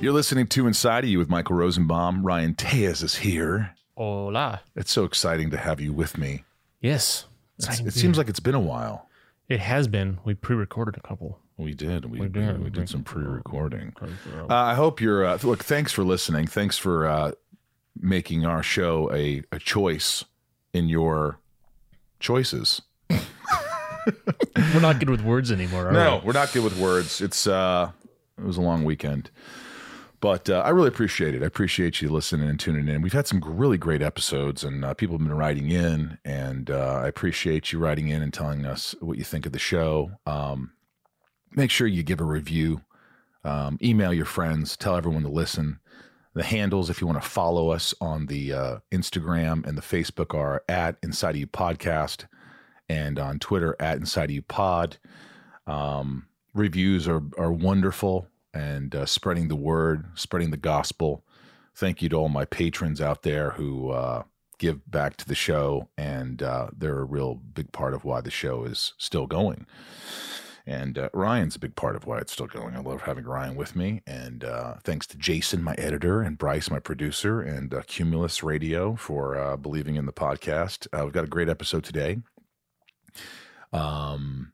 You're listening to Inside of You with Michael Rosenbaum. Ryan Tejas is here. Hola. It's so exciting to have you with me. Yes. It's- it seems like it's been a while. it has been. We pre-recorded a couple. We did. We, We we, did. we did some pre-recording. Uh, I hope you're. Uh, look, thanks for listening. Thanks for uh, making our show a, a choice in your choices. We're not good with words anymore. Are No, we? we're not good with words. It's uh, it was a long weekend, but uh, I really appreciate it. I appreciate you listening and tuning in. We've had some really great episodes, and uh, people have been writing in, and uh, I appreciate you writing in and telling us what you think of the show. Um, make sure you give a review. Um, email your friends. Tell everyone to listen. The handles, if you want to follow us on the uh, Instagram and the Facebook, are at Inside of You Podcast, and on Twitter at Inside of You Pod. Um, reviews are are wonderful, and uh, spreading the word, spreading the gospel. Thank you to all my patrons out there who uh, give back to the show, and uh, they're a real big part of why the show is still going. And uh, Ryan's a big part of why it's still going. I love having Ryan with me. And uh, thanks to Jason, my editor, and Bryce, my producer, and uh, Cumulus Radio for believing in the podcast. We've got a great episode today. Um,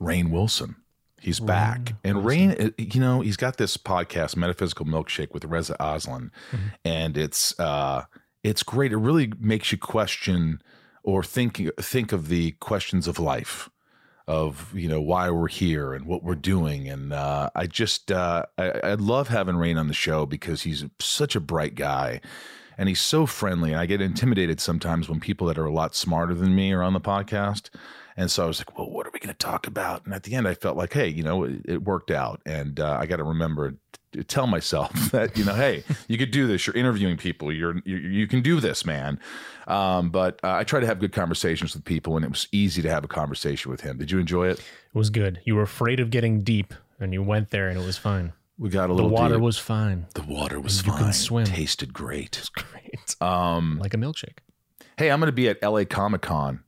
Rainn Wilson. He's back. And Rainn, uh, you know, he's got this podcast, Metaphysical Milkshake with Reza Aslan. And it's uh it's great. It really makes you question or think think of the questions of life of you know why we're here and what we're doing and uh, i just uh, I, I love having Rainn on the show because he's such a bright guy and he's so friendly and i get intimidated sometimes when people that are a lot smarter than me are on the podcast and so i was like well what are we going to talk about and at the end i felt like hey you know it, it worked out and uh, i got to remember to tell myself that you know hey you could do this you're interviewing people you're you, you can do this man um, but uh, i try to have good conversations with people and it was easy to have a conversation with him did you enjoy it It was good. You were afraid of getting deep, and you went there, and it was fine. we got a little. The water deep. was fine. the water was you fine can swim. tasted great It was Great. um, Like a milkshake. hey i'm going to be at la comic-con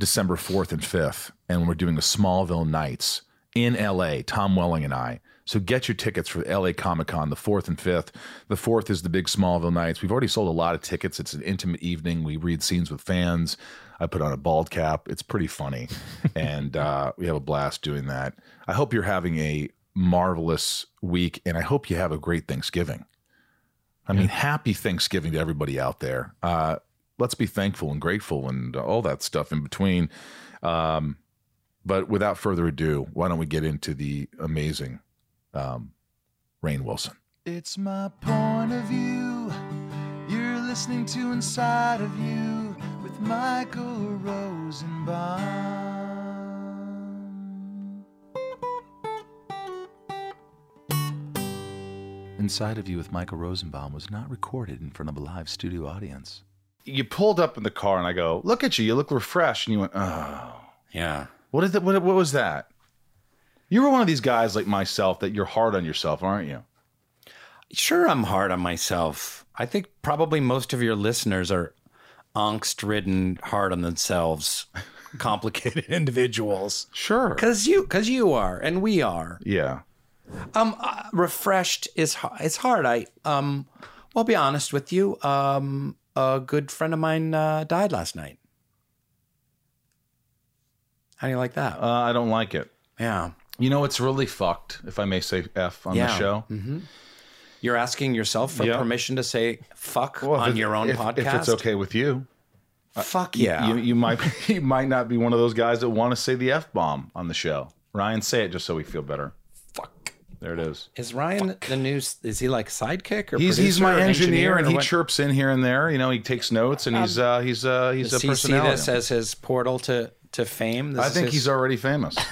december 4th and 5th and we're doing a smallville nights in la tom welling and i. So get your tickets for la comic-con the 4th and 5th the 4th is the big smallville nights. We've already sold a lot of tickets. It's an intimate evening. We read scenes with fans. I put on a bald cap. It's pretty funny. And uh, we have a blast doing that. I hope you're having a marvelous week and i hope you have a great thanksgiving. I mean, happy Thanksgiving to everybody out there. Uh, let's be thankful and grateful and all that stuff in between. Um, but without further ado, why don't we get into the amazing um, Rainn Wilson? It's my point of view. You're listening to Inside of You with Michael Rosenbaum. Inside of You with Michael Rosenbaum was not recorded in front of a live studio audience. You pulled up in the car, and I go, "Look at you! You look refreshed." And you went, "Oh, Yeah. what is that? What, what was that?" You were one of these guys like myself that you're hard on yourself, aren't you? Sure, I'm hard on myself. I think probably most of your listeners are angst ridden, hard on themselves, complicated individuals. Sure. Cause you, cause you are, and we are. Yeah. Um, uh, refreshed is it's hard. I um, well, I'll be honest with you. Um, a good friend of mine uh, died last night. How do you like that? Uh, I don't like it. yeah, You know, it's really fucked, if I may say F on yeah. the show. hmm You're asking yourself for Yeah. permission to say "fuck" Well, on your own if, podcast. If it's okay with you. Fuck You- yeah. You, you might you might not be one of those guys that want to say the F bomb on the show. Ryan, say it just so we feel better. Fuck. There it is. Is Ryan the news? Is he like sidekick or He's he's my or engineer, and he what? chirps in here and there. You know, he takes notes and he's uh he's uh he's Does a he see this as his portal to to fame? This I think his- he's already famous.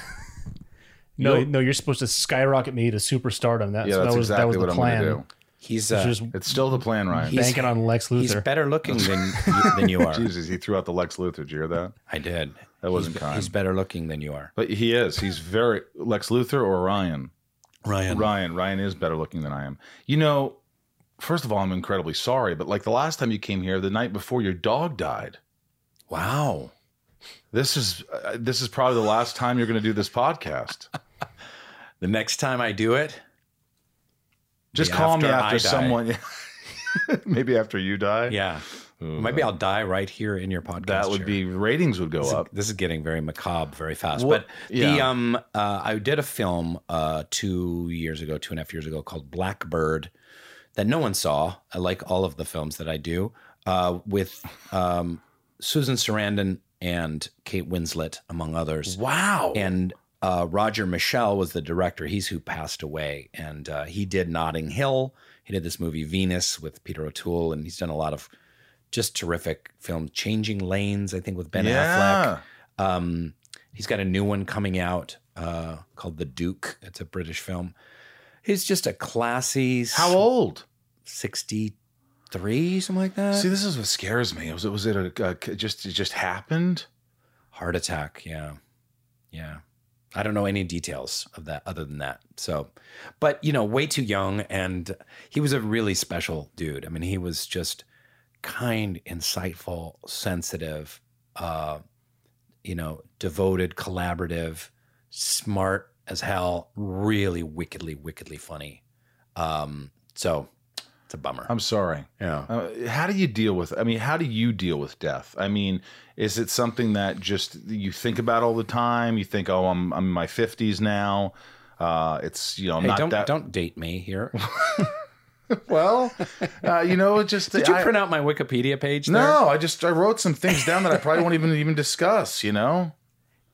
No, You'll- no, you're supposed to skyrocket me to superstardom. That's yeah, that that's was exactly that was what the I'm plan. going to do. He's It's uh, just It's still the plan, Ryan. He's- banking on Lex Luthor. he's better looking than you, than you are. Jesus, he threw out the Lex Luthor. Did you hear that? I did. That wasn't he's, kind. He's better looking than you are. But he is. He's very Lex Luthor or Ryan. Ryan. Ryan. Ryan is better looking than I am. You know, first of all, I'm incredibly sorry, but like the last time you came here, the night before your dog died. Wow. This is uh, this is probably the last time you're going to do this podcast. The next time I do it, Just call me after after I someone. Maybe after you die. yeah. Maybe I'll die right here in your podcast. that would chair. be ratings would go This is, up. this is getting very macabre very fast. What- but the yeah. um, uh, I did a film uh, two years ago, two and a half years ago, called Blackbird, that no one saw. I like all of the films that I do uh, with um, Susan Sarandon and Kate Winslet, among others. Wow. And uh, Roger Michell was the director. He's who passed away, and uh, he did Notting Hill. He did this movie Venus with Peter O'Toole, and he's done a lot of just terrific film. Changing Lanes, I think, with Ben yeah. Affleck. Um, he's got a new one coming out uh, called The Duke. It's a British film. He's just a classy. How old? Sixty-three, something like that. See, this is what scares me. Was it was it a, a just it just happened? Heart attack. Yeah. Yeah. I don't know any details of that other than that. So, but you know, way too young. And he was a really special dude. I mean, he was just kind, insightful, sensitive, uh, you know, devoted, collaborative, smart as hell, really wickedly, wickedly funny. Um, so it's a bummer. I'm sorry. yeah. Uh, how do you deal with? I mean, how do you deal with death? I mean, is it something that just you think about all the time? You think, oh, I'm I'm in my 50s now. Uh, it's you know, Hey, not don't that don't date me here. well. Uh, you know, it just Did you I- print out my Wikipedia page? There? No, I just I wrote some things down that I probably won't even even discuss. You know,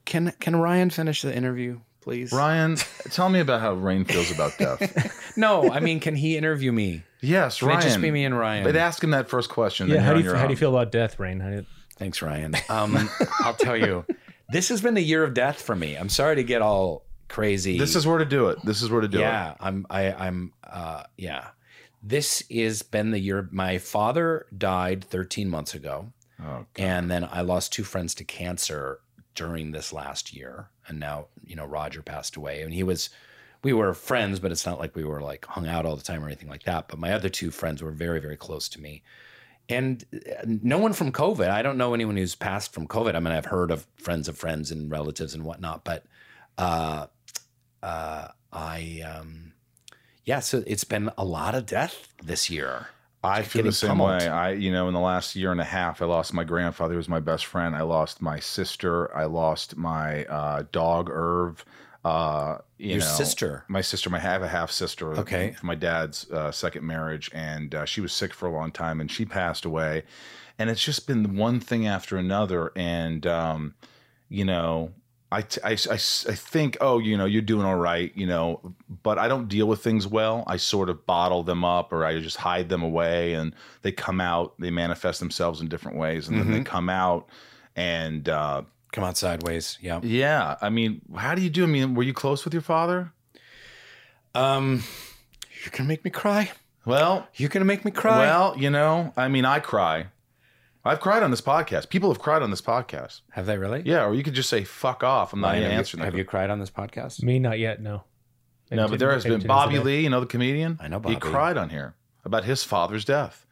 Can Can Ryan finish the interview, please? Ryan, tell me about how Rainn feels about death. No, I mean, can he interview me? Yes, Can Ryan. it just be me and Ryan? But ask him that first question. yeah, then how do you your how do you feel about death, Rainn? How do you- Thanks, Ryan. Um, I'll tell you, this has been the year of death for me. I'm sorry to get all crazy. This is where to do it. This is where to do it. yeah. I'm. I, I'm. Uh, yeah. This has been the year. My father died 13 months ago, Oh, and then I lost two friends to cancer during this last year. And now, you know, Roger passed away, and he was. We were friends, but it's not like we were like hung out all the time or anything like that. But my other two friends were very, very close to me. And uh, no one from COVID. I don't know anyone who's passed from COVID. I mean, I've heard of friends of friends and relatives and whatnot, but uh, uh, I, um, yeah. So it's been a lot of death this year. I feel the same pummeled. way. I, you know, in the last year and a half, I lost my grandfather, who was my best friend. I lost my sister. I lost my uh, dog, Irv. Uh, you Your know, sister. my sister. My I have a half sister. Okay. from my dad's uh, second marriage, and uh, she was sick for a long time, and she passed away. And it's just been one thing after another, and um, you know, I, t- I, I, I think, oh, you know, you're doing all right, you know, but I don't deal with things well. I sort of bottle them up or I just hide them away and they come out, they manifest themselves in different ways and then they come out. And uh, Come out sideways. Yeah. yeah, I mean, how do you do? I mean, were you close with your father? Um, you're gonna make me cry. Well, You're gonna make me cry. well, you know, I mean, I cry. I've cried on this podcast. People have cried on this podcast. have they really? Yeah, or you could just say "fuck off." I'm not Ryan, even have, answering you, that. have you cried on this podcast? Me, not yet. No. Maybe No, but there has been Bobby. Lee, you know the comedian. I know He cried on here about his father's death.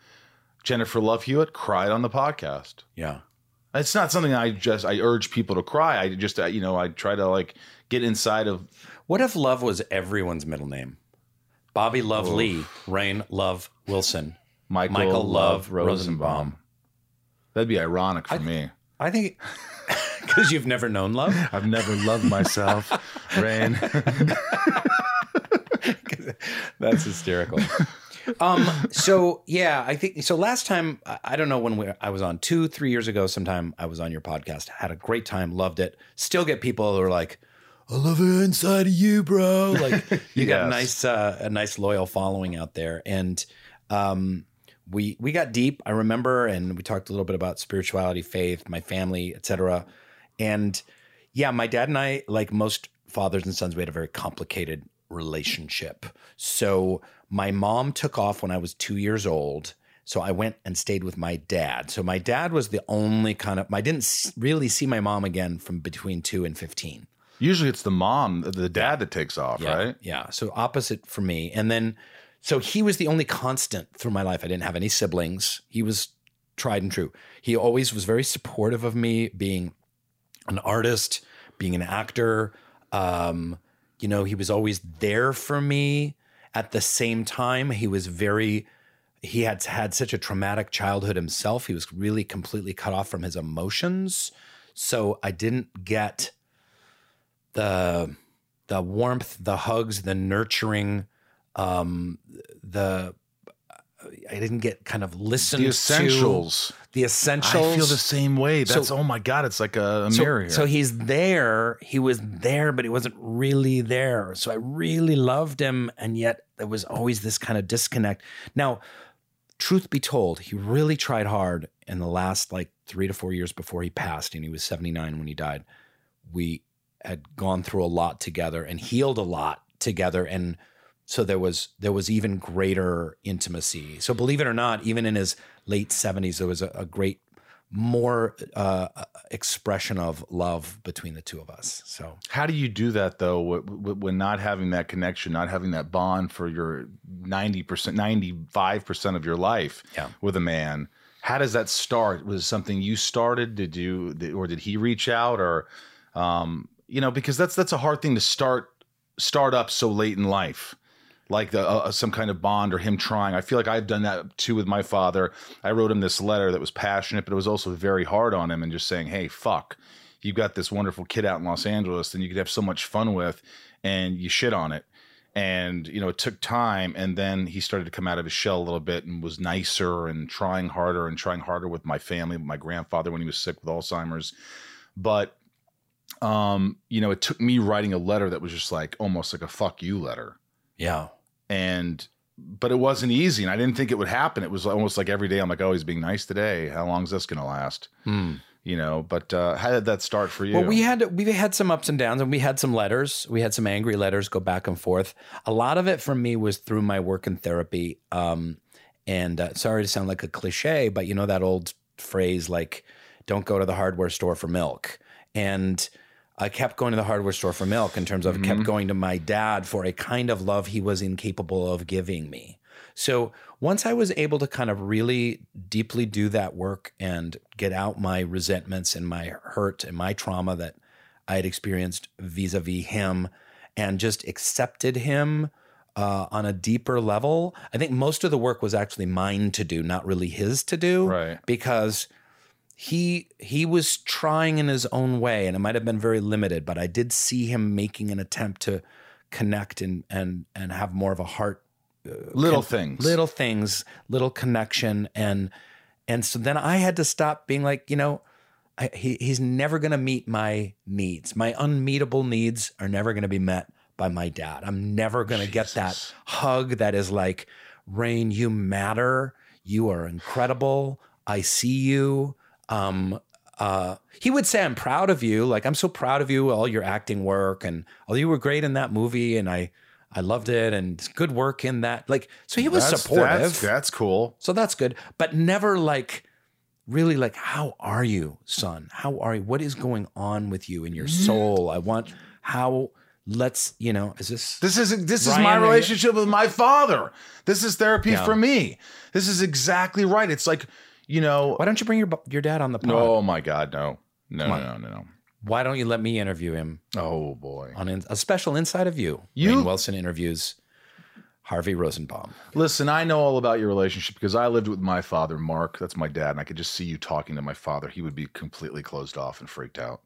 Jennifer Love Hewitt cried on the podcast. Yeah. It's not something I just I urge people to cry. I just uh, you know I try to like get inside of. What if Love was everyone's middle name? Bobby Love Lee, Rainn Love Wilson. Michael, Michael Love, Love Rosenbaum. Rosenbaum. That'd be ironic for me. I think because you've never known love. I've never loved myself, Rainn. That's hysterical. um. So yeah, I think so. Last time, I- I don't know when we, I was on two, three years ago. Sometime I was on your podcast. Had a great time. Loved it. Still get people who are like, "I love it inside of you, bro." Like you got a nice, uh, a nice loyal following out there, and um, we we got deep. I remember, and we talked a little bit about spirituality, faith, my family, etc. And yeah, my dad and I, like most fathers and sons, we had a very complicated relationship. So my mom took off when I was two years old. So I went and stayed with my dad. So my dad was the only kind of, I didn't really see my mom again from between two and 15. Usually it's the mom, the dad that takes off, Yeah. right? Yeah. So opposite for me. And then, so he was the only constant through my life. I didn't have any siblings. He was tried and true. He always was very supportive of me being an artist, being an actor. Um, you know, he was always there for me. At the same time, he was very, he had had such a traumatic childhood himself. He was really completely cut off from his emotions. So I didn't get the the warmth, the hugs, the nurturing, um, the I didn't get kind of listened to The essentials. to. The essentials. I feel the same way. That's So- oh my god, it's like a, a so, mirror here. so he's there. He was there, but he wasn't really there. So I really loved him, and yet there was always this kind of disconnect. Now, truth be told, he really tried hard in the last like three to four years before he passed, and he was 79 when he died. We had gone through a lot together and healed a lot together, and so there was there was even greater intimacy. So believe it or not, even in his late 70s, there was a, a great more uh, expression of love between the two of us. So How do you do that though, wh- wh- when not having that connection, not having that bond for your ninety percent, ninety five percent of your life Yeah. with a man? How does that start? Was it something you started? Did you, or did he reach out, or, um, you know, because that's that's a hard thing to start start up so late in life like the uh, some kind of bond or him trying. I feel like I've done that too with my father. I wrote him this letter that was passionate, but it was also very hard on him and just saying, "Hey, fuck, you've got this wonderful kid out in Los Angeles, and you could have so much fun with, and you shit on it." And you know, it took time, and then he started to come out of his shell a little bit and was nicer and trying harder and trying harder with my family, with my grandfather when he was sick with Alzheimer's. But um, you know, it took me writing a letter that was just like almost like a fuck you letter yeah, and but it wasn't easy and i didn't think it would happen it was almost like every day i'm like oh he's being nice today how long is this going to last you know but uh how did that start for you Well, we had we had some ups and downs, and we had some letters. We had some angry letters go back and forth. A lot of it for me was through my work in therapy. Um, and uh, sorry to sound like a cliche, but you know that old phrase like "Don't go to the hardware store for milk." And I kept going to the hardware store for milk in terms of kept going to my dad for a kind of love he was incapable of giving me. So once I was able to kind of really deeply do that work and get out my resentments and my hurt and my trauma that I had experienced vis a vis him and just accepted him uh, on a deeper level, I think most of the work was actually mine to do, not really his to do. Right. Because he he was trying in his own way and it might have been very limited but i did see him making an attempt to connect and and and have more of a heart uh, little things. little things little connection and and so then i had to stop being like you know I, he, he's never going to meet my needs. My unmeetable needs are never going to be met by my dad. I'm never going to get that hug that is like Rainn you matter. You are incredible. I see you um uh, he would say, "I'm proud of you. Like I'm so proud of you, all your acting work, and oh, you were great in that movie, and I, I loved it, and good work in that. Like, so he was that's, supportive. that's, that's cool so that's good, but never like, really like, how are you, son? How are you? What is going on with you in your Mm-hmm. soul? I want how. Let's, you know, is this this is this is my relationship with my father this is therapy Yeah. for me this is exactly right it's like you know Why don't you bring your your dad on the pod? oh my god no no Come no no no Why don't you let me interview him oh boy on in, a special Inside of You? You- Rainn Wilson interviews Harvey Rosenbaum. Listen, I know all about your relationship because I lived with my father, Mark. That's my dad, and I could just see you talking to my father. He would be completely closed off and freaked out.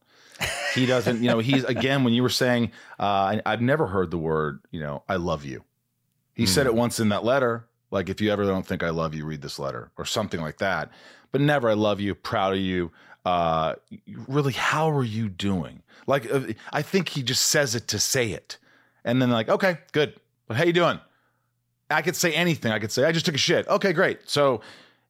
He doesn't, you know, he's again, when you were saying, uh, I, I've never heard the word, you know, I love you. He said it once in that letter, like, if you ever don't think I love you, read this letter or something like that. But never, I love you, proud of you. Uh, really, how are you doing? Like, uh, I think he just says it to say it. And then, like, okay, good. But how you doing? I could say anything. I could say, I just took a shit. Okay, great. So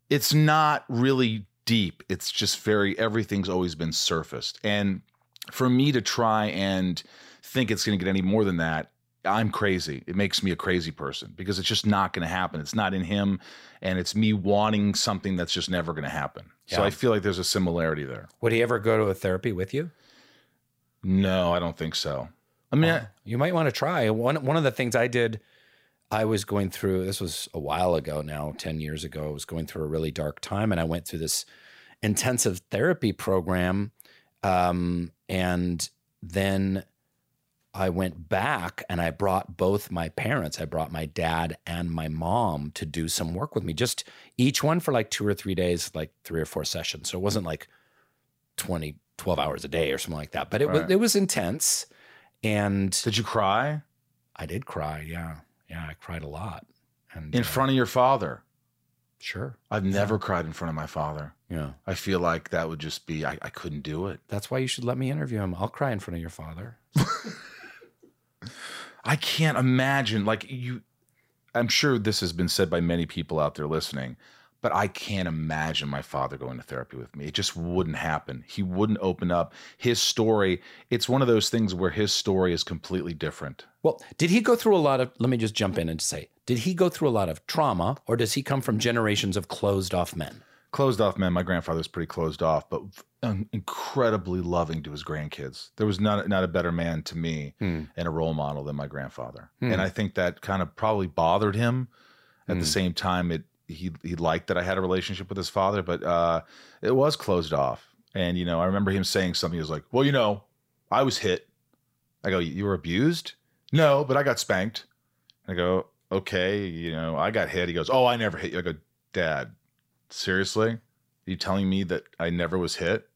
it's not really deep. It's just very, everything's always been surfaced. And for me to try and think it's going to get any more than that, I'm crazy. It makes me a crazy person because it's just not going to happen. It's not in him, and it's me wanting something that's just never going to happen. So I feel like there's a similarity there. Would he ever go to a therapy with you? No, I don't think so. I mean, I- You might want to try. One one of the things I did, I was going through. This was a while ago now, ten years ago. I was going through a really dark time, and I went through this intensive therapy program, um, and then I went back and I brought both my parents. I brought my dad and my mom to do some work with me. Just each one for like two or three days, like three or four sessions. So it wasn't like 20, 12 hours a day or something like that. But it Right. was it was intense. And did you cry I did cry. Yeah. Yeah. I cried a lot. And in uh, front of your father? Sure. I've never cried in front of my father. Yeah. I feel like that would just be, I, I couldn't do it. That's why you should let me interview him. I'll cry in front of your father. I can't imagine, like, you, I'm sure this has been said by many people out there listening, but I can't imagine my father going to therapy with me. It just wouldn't happen. He wouldn't open up his story. It's one of those things where his story is completely different. Well, did he go through a lot of, let me just jump in and say, did he go through a lot of trauma or does he come from generations of closed off men? Closed off men. My grandfather was pretty closed off, but incredibly loving to his grandkids. There was not not a better man to me Hmm. and a role model than my grandfather. Hmm. And I think that kind of probably bothered him. At Hmm. the same time, it he he liked that I had a relationship with his father, but uh, it was closed off. And you know, I remember him saying something. He was like, "Well, you know, I was hit." I go, "You were abused?" No, but I got spanked. And I go, "Okay, you know, I got hit." He goes, "Oh, I never hit you." I go, "Dad, seriously? Are you telling me that I never was hit?"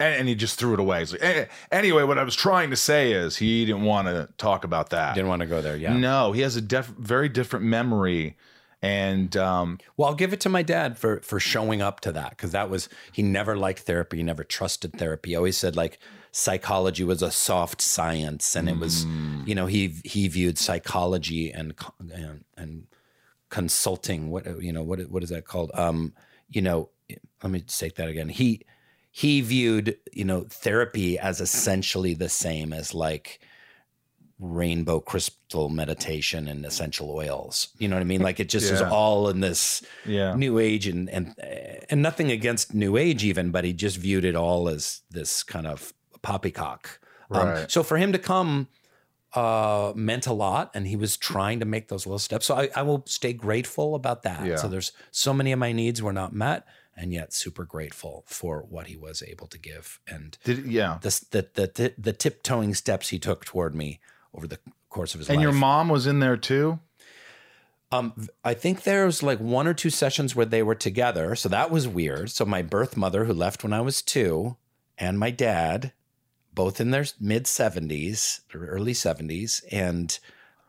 And, and he just threw it away. He's like, "Eh, anyway, what I was trying to say is he didn't want to talk about that. Didn't want to go there. Yeah. No, he has a def- very different memory. And um, Well, I'll give it to my dad for for showing up to that because that was he never liked therapy, he never trusted therapy. He always said like psychology was a soft science, and it was Mm. you know he he viewed psychology and and, and consulting what you know what what is that called? Um, you know, let me take that again. He he viewed you know therapy as essentially the same as like rainbow crystal meditation and essential oils. You know what I mean? Like it just is all in this yeah, new age and and and nothing against new age even, but he just viewed it all as this kind of poppycock. Um, Right. so for him to come uh, meant a lot, and he was trying to make those little steps. So I, I will stay grateful about that. Yeah. So there's so many of my needs were not met, and yet super grateful for what he was able to give and did yeah. the the the, the tiptoeing steps he took toward me over the course of his And life. your mom was in there too. Um, I think there was like one or two sessions where they were together, so that was weird. So my birth mother, who left when I was two, and my dad, both in their mid seventies or early seventies, and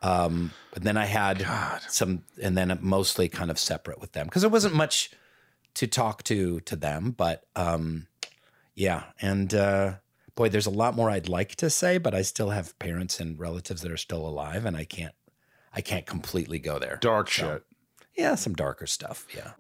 um, but then I had God. some, and then mostly kind of separate with them because there wasn't much to talk to to them. But um, yeah, and uh, boy, there's a lot more I'd like to say, but I still have parents and relatives that are still alive, and I can't, I can't completely go there. Dark So, shit. Yeah, some darker stuff. Yeah.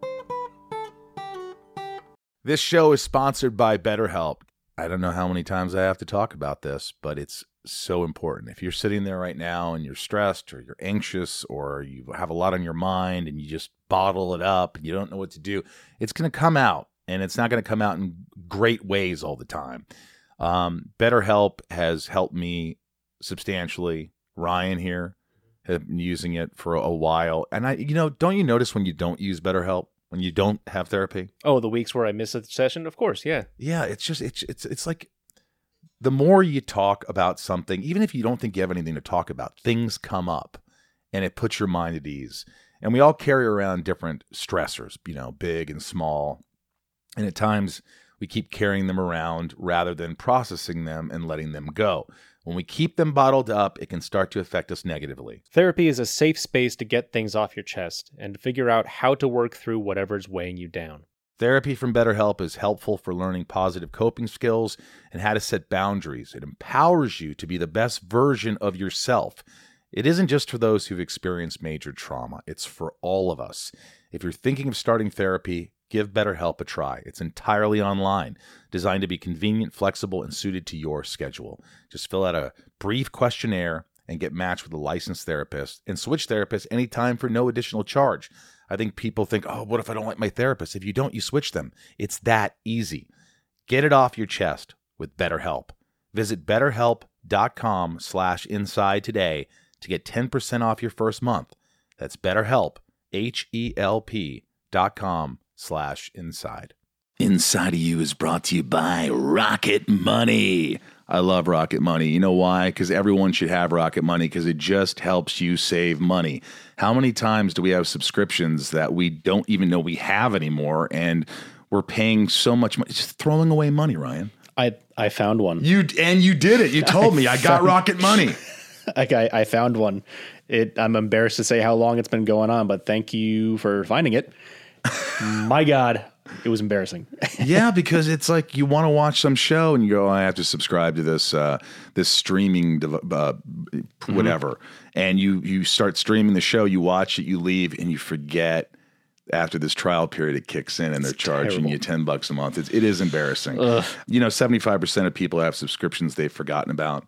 This show is sponsored by BetterHelp. I don't know how many times I have to talk about this, but it's so important. If you're sitting there right now and you're stressed or you're anxious or you have a lot on your mind and you just bottle it up and you don't know what to do, it's going to come out and it's not going to come out in great ways all the time. Um, BetterHelp has helped me substantially. Ryan here have been using it for a while. And I, you know, don't you notice when you don't use BetterHelp, when you don't have therapy? Oh, the weeks where I miss a session, of course, yeah. Yeah, it's just it's it's it's like the more you talk about something, even if you don't think you have anything to talk about, things come up and it puts your mind at ease. And we all carry around different stressors, you know, big and small. And at times we keep carrying them around rather than processing them and letting them go. When we keep them bottled up, it can start to affect us negatively. Therapy is a safe space to get things off your chest and figure out how to work through whatever's weighing you down. Therapy from BetterHelp is helpful for learning positive coping skills and how to set boundaries. It empowers you to be the best version of yourself. It isn't just for those who've experienced major trauma, it's for all of us. If you're thinking of starting therapy, give BetterHelp a try. It's entirely online, designed to be convenient, flexible, and suited to your schedule. Just fill out a brief questionnaire and get matched with a licensed therapist and switch therapists anytime for no additional charge. I think people think, oh, what if I don't like my therapist? If you don't, you switch them. It's that easy. Get it off your chest with BetterHelp. Visit betterhelp.com slash inside today to get 10% off your first month. That's betterhelp, H-E-L-P dot com slash inside. Inside of You is brought to you by Rocket Money. I love Rocket Money. You know why? Because everyone should have Rocket Money because it just helps you save money. How many times do we have subscriptions that we don't even know we have anymore and we're paying so much money, just throwing away money, Ryan? I I found one. You and you did it. You told me I got Rocket Money. Like I, I found one. It. I'm embarrassed to say how long it's been going on, but thank you for finding it. My God, it was embarrassing. yeah, because it's like you want to watch some show and you go, oh, I have to subscribe to this uh, this streaming uh, whatever, and you you start streaming the show, you watch it, you leave, and you forget. After this trial period, it kicks in and they're charging terrible. you ten bucks a month. It's, it is embarrassing. You know, seventy five percent of people have subscriptions they've forgotten about.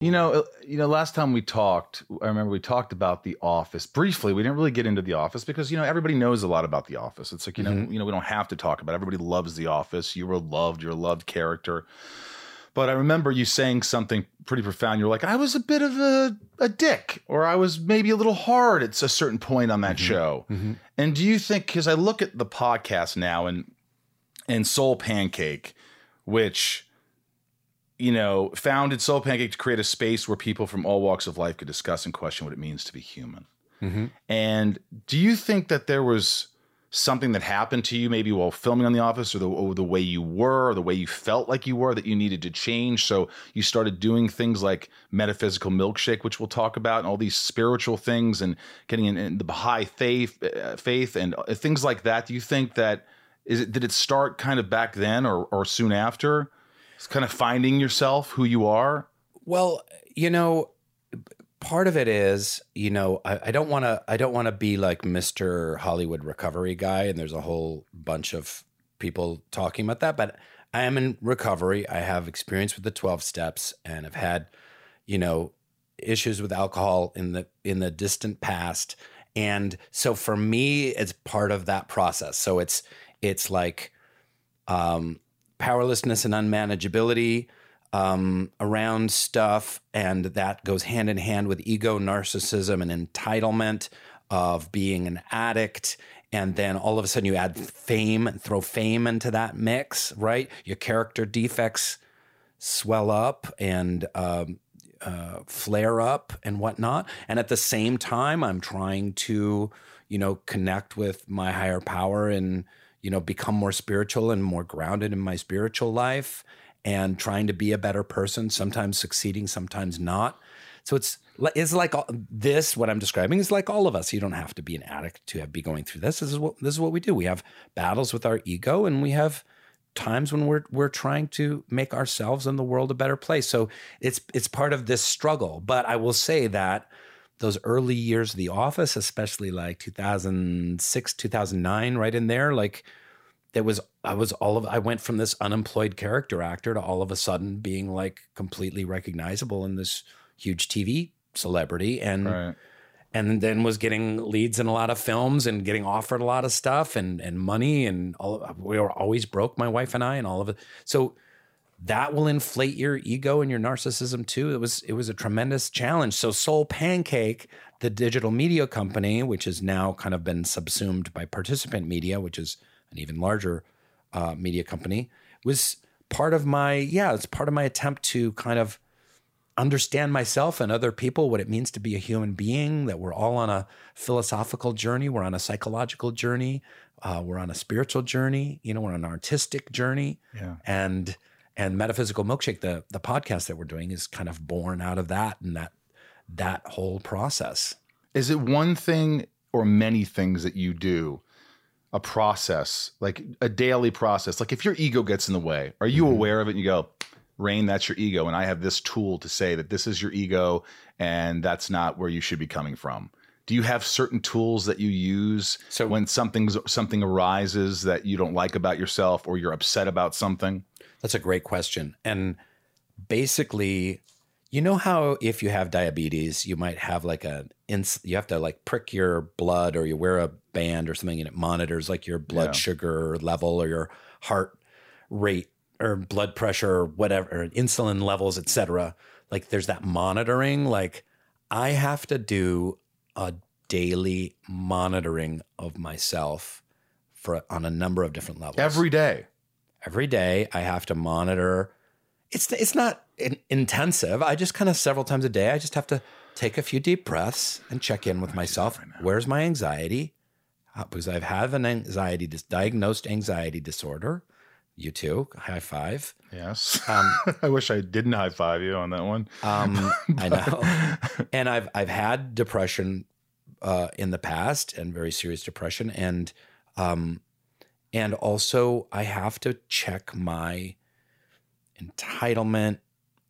You know, uh, you know. Last time we talked, I remember we talked about The Office briefly. We didn't really get into The Office because you know everybody knows a lot about The Office. It's like you know, mm-hmm. you know, we don't have to talk about. It. Everybody loves The Office. You were loved. You're a loved character. But I remember you saying something pretty profound. You're like, I was a bit of a, a dick, or I was maybe a little hard at a certain point on that mm-hmm. show. Mm-hmm. And do you think? Because I look at the podcast now and and Soul Pancake, which you know, founded Soul Pancake to create a space where people from all walks of life could discuss and question what it means to be human. And do you think that there was something that happened to you maybe while filming on The Office or the, or the way you were or the way you felt like you were that you needed to change? So you started doing things like Metaphysical Milkshake, which we'll talk about, and all these spiritual things and getting in, in the Baha'i faith, uh, faith and uh, things like that. Do you think that is it, did it start kind of back then or, or soon after? It's kind of finding yourself, who you are. Well, you know, part of it is, you know, I, don't want to, I don't want to be like Mr. Hollywood recovery guy, and there's a whole bunch of people talking about that, but I am in recovery. I have experience with the 12 steps and I've had, you know, issues with alcohol in the in the distant past. And so for me, it's part of that process. So it's it's like um, powerlessness and unmanageability um, around stuff, and that goes hand in hand with ego, narcissism, and entitlement of being an addict. And then all of a sudden, you add fame and throw fame into that mix, right? Your character defects swell up and um, uh, flare up and whatnot. And at the same time, I'm trying to, you know, connect with my higher power and, you know, become more spiritual and more grounded in my spiritual life and trying to be a better person, sometimes succeeding, sometimes not. So it's it's like this. What I'm describing is like all of us. You don't have to be an addict to have, be going through this. This is what this is what we do. We have battles with our ego, and we have times when we're we're trying to make ourselves and the world a better place. So it's it's part of this struggle. But I will say that those early years of the office, especially like 2006, 2009, right in there, like there was I was all of I went from this unemployed character actor to all of a sudden being like completely recognizable in this huge TV celebrity and Right. and then was getting leads in a lot of films and getting offered a lot of stuff and and money and all we were always broke my wife and I and all of it so that will inflate your ego and your narcissism too it was it was a tremendous challenge so Soul Pancake the digital media company which has now kind of been subsumed by Participant Media which is an even larger uh, media company was part of my yeah it's part of my attempt to kind of understand myself and other people, what it means to be a human being, that we're all on a philosophical journey, we're on a psychological journey, uh, we're on a spiritual journey, you know, we're on an artistic journey. Yeah. And and Metaphysical Milkshake, the the podcast that we're doing is kind of born out of that and that that whole process. Is it one thing or many things that you do, a process, like a daily process? Like if your ego gets in the way, are you mm-hmm. aware of it and you go, Rainn, that's your ego. And I have this tool to say that this is your ego and that's not where you should be coming from. Do you have certain tools that you use So- when something's something arises that you don't like about yourself or you're upset about something? That's a great question. And basically, you know how if you have diabetes, you might have like a ins- you have to like prick your blood or you wear a band or something and it monitors like your blood Yeah. sugar level or your heart rate or blood pressure or whatever or insulin levels, etc. Like there's that monitoring like I have to do a daily monitoring of myself for on a number of different levels Every day. Every day i have to monitor. It's it's not in, intensive. I just kind of several times a day i just have to take a few deep breaths and check in with myself. where's my anxiety? Uh, because i've had an anxiety dis- diagnosed anxiety disorder. You too high five. Yes. um, I wish I didn't high five you on that one. um, I know. And I've I've had depression uh, in the past and very serious depression and um, and also I have to check my entitlement,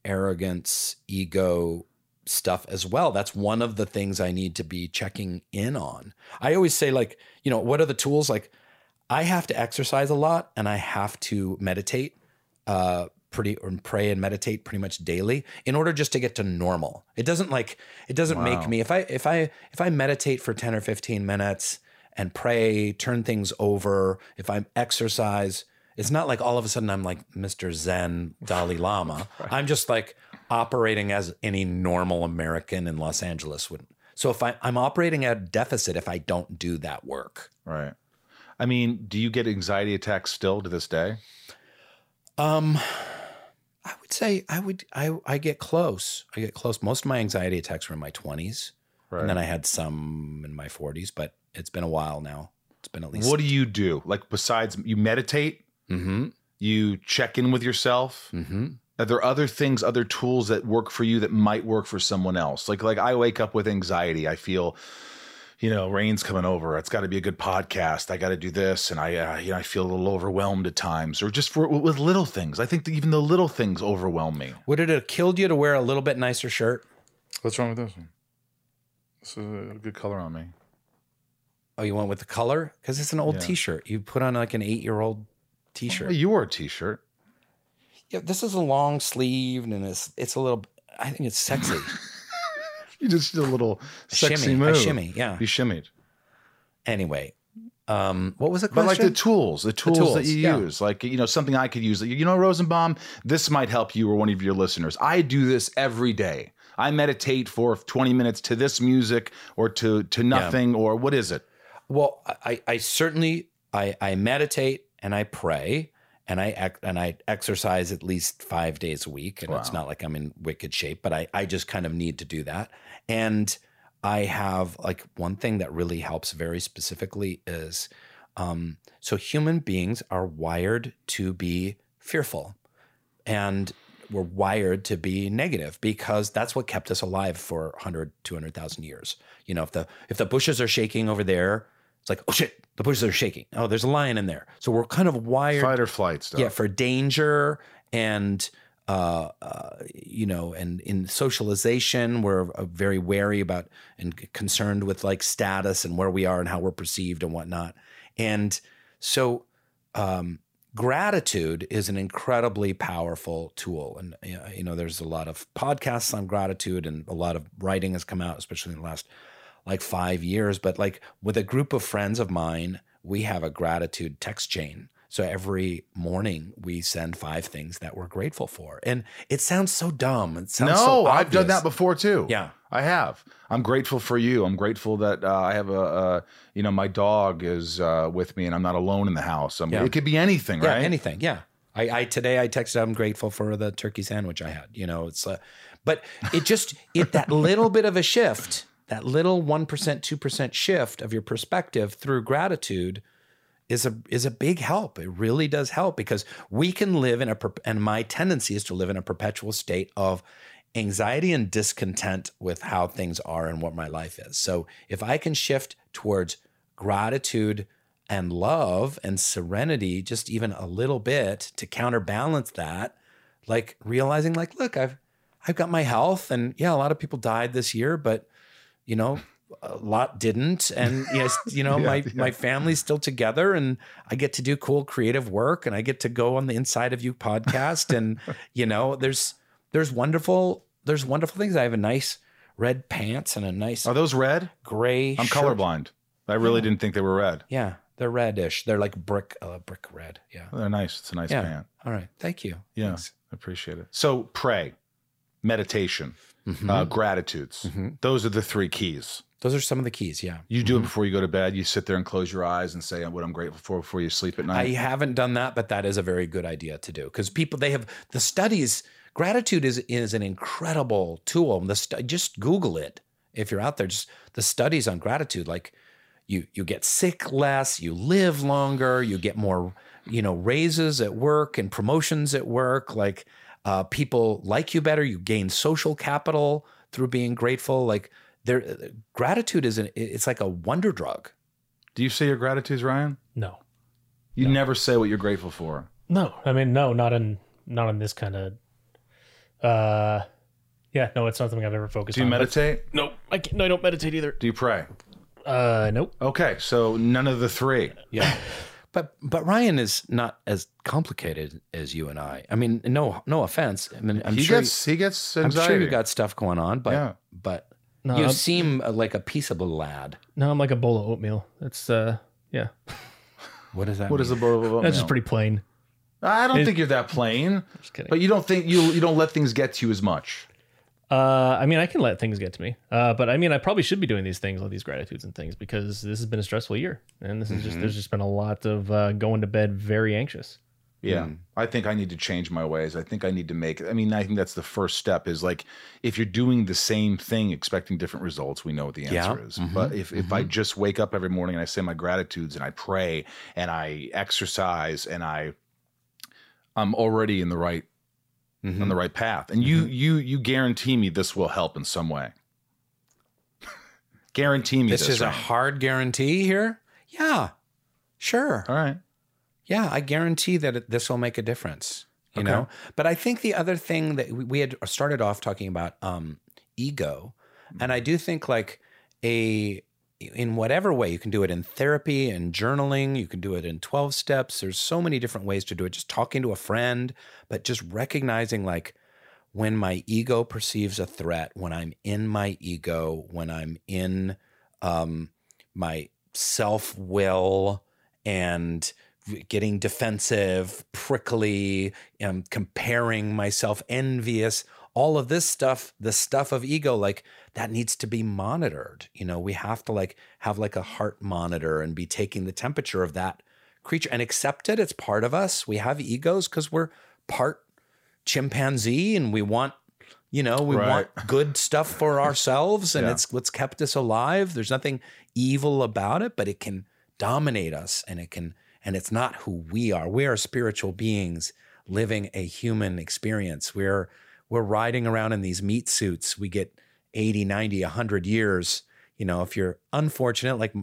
arrogance, ego stuff as well. That's one of the things I need to be checking in on. I always say like, you know, what are the tools like I have to exercise a lot and I have to meditate uh pretty or pray and meditate pretty much daily in order just to get to normal. It doesn't like it doesn't make me if I if I if I meditate for 10 or 15 minutes and pray, turn things over, if I exercise, it's not like all of a sudden I'm like Mr. Zen Dalai Lama. I'm just like operating as any normal American in Los Angeles would. So if I, I'm operating at a deficit if I don't do that work. Right. I mean, do you get anxiety attacks still to this day? Um, I would say I would I I get close. I get close. Most of my anxiety attacks were in my twenties, Right. and then I had some in my forties. But it's been a while now. It's been at least. what do you do? Like besides you meditate, Mm-hmm. you check in with yourself. Mm-hmm. Are there other things, other tools that work for you that might work for someone else? Like like I wake up with anxiety. I feel you know, Rainn's coming over. It's got to be a good podcast. I got to do this, and I, uh, you know, I feel a little overwhelmed at times, or just for with little things. I think that even the little things overwhelm me. Would it have killed you to wear a little bit nicer shirt? What's wrong with this one? This is a good color on me. Oh, you went with the color because it's an old Yeah. T-shirt. You put on like an eight-year-old T-shirt. Well, you wore a t-shirt. yeah, this is a long sleeve and it's it's a little. I think it's sexy. You just did a little sexy shimmy, move. a shimmy, yeah. You shimmied. anyway, um, what was the But question? like the tools, the tools, that tools, you yeah. use, like you know something I could use. You know, Rosenbaum, this might help you or one of your listeners. I do this every day. I meditate for 20 minutes to this music or to to nothing or what is it? Well, I, I certainly I, I meditate and I pray and I and I exercise at least five days a week. And it's not like I'm in wicked shape, but I, I just kind of need to do that. And I have like one thing that really helps very specifically is um, so human beings are wired to be fearful. And we're wired to be negative because that's what kept us alive for 100 200,000 years. You know, if the if the bushes are shaking over there, it's like, oh shit, the bushes are shaking. Oh, there's a lion in there. So we're kind of wired Fight or flight stuff. yeah, for danger and uh, uh, you know, and in socialization, we're uh, very wary about and concerned with like status and where we are and how we're perceived and whatnot. And so, um, gratitude is an incredibly powerful tool. And uh, you know, there's a lot of podcasts on gratitude, and a lot of writing has come out, especially in the last like five years. But like with a group of friends of mine, we have a gratitude text chain. So every morning we send five things that we're grateful for. And it sounds so dumb. It sounds No, so I've done that before too. Yeah. I have. I'm grateful for you. I'm grateful that uh, I have a, uh, you know, my dog is uh, with me and I'm not alone in the house. I'm, Yeah. It could be anything, Yeah, right? anything. Yeah. I, I today I texted I'm grateful for the turkey sandwich I had. You know, it's uh, but it just it that little bit of a shift, that little 1%, 2% shift of your perspective through gratitude is a is a big help. It really does help because we can live in a and my tendency is to live in a perpetual state of anxiety and discontent with how things are and what my life is. So if I can shift towards gratitude and love and serenity just even a little bit to counterbalance that, like realizing like look, I've I've got my health and yeah, a lot of people died this year, but you know, a lot didn't and yes you know Yeah, my yeah. my family's still together and i get to do cool creative work and i get to go on the inside of you podcast and you know there's there's wonderful there's wonderful things i have a nice red pants and a nice Are those red? gray I'm shirt. colorblind. I really didn't think they were red. yeah they're reddish they're like brick uh, brick red yeah They're nice. It's a nice yeah pant. all right thank you Yeah, Thanks. I appreciate it. So pray, meditation, Mhm. uh, gratitudes. Mhm. Those are the three keys. those are some of the keys yeah You do it before you go to bed. You sit there and close your eyes and say what I'm grateful for before you sleep at night. I haven't done that, but that is a very good idea to do because people they have the studies. Gratitude is is an incredible tool. The stu- just Google it if you're out there. Just the studies on gratitude, like you you get sick less, you live longer, you get more you know raises at work and promotions at work. Like uh, people like you better. You gain social capital through being grateful. Like there, gratitude is an it's like a wonder drug. do you say your gratitudes, Ryan? No, You never say what you're grateful for. no. I mean, no, not in not in this kind of. Uh, yeah, no, it's not something I've ever focused on. Do you on. meditate? No, I can't, no, I don't meditate either. Do you pray? Uh, nope. Okay, so none of the three. Yeah. But but Ryan is not as complicated as you and I. I mean, no no offense. I mean, I'm he sure gets he gets anxiety. I'm sure you got stuff going on, but Yeah. but No, you I'm- seem uh, like a peaceable lad. No, I'm like a bowl of oatmeal. It's uh, yeah, What does that? what is the mean? bowl of oatmeal? that's just pretty plain. I don't It- think you're that plain, Just kidding. but you don't think you you don't let things get to you as much. Uh, I mean, I can let things get to me. Uh, but I mean, I probably should be doing these things, all these gratitudes and things, because this has been a stressful year, and this is just there's just been a lot of uh, going to bed very anxious. Yeah. Mm. I think I need to change my ways. I think I need to make I mean, I think that's the first step is like if you're doing the same thing expecting different results, we know what the answer Yeah. is. Mhm. But if if I just wake up every morning and I say my gratitudes and I pray and I exercise and I I'm already in the right Mhm. on the right path. And you you you guarantee me this will help in some way. guarantee me This this. is a hard guarantee here. Yeah, sure. All right. Yeah, I guarantee that it, this will make a difference. You Okay. know, but I think the other thing that we, we had started off talking about um, ego, and I do think like a in whatever way you can do it in therapy and journaling, you can do it in twelve steps. There's so many different ways to do it. Just talking to a friend, but just recognizing like when my ego perceives a threat, when I'm in my ego, when I'm in um, my self will and getting defensive, prickly, um, comparing myself, envious, all of this stuff, the stuff of ego, like that needs to be monitored. You know, we have to like have like a heart monitor and be taking the temperature of that creature and accept it. It's part of us. We have egos because we're part chimpanzee and we want you know we Right. want good stuff for ourselves and Yeah. it's what's kept us alive there's nothing evil about it but it can dominate us and it can and it's not who we are we are spiritual beings living a human experience. We're we're riding around in these meat suits. We get 80, 90, 100 years. You know, if you're unfortunate, like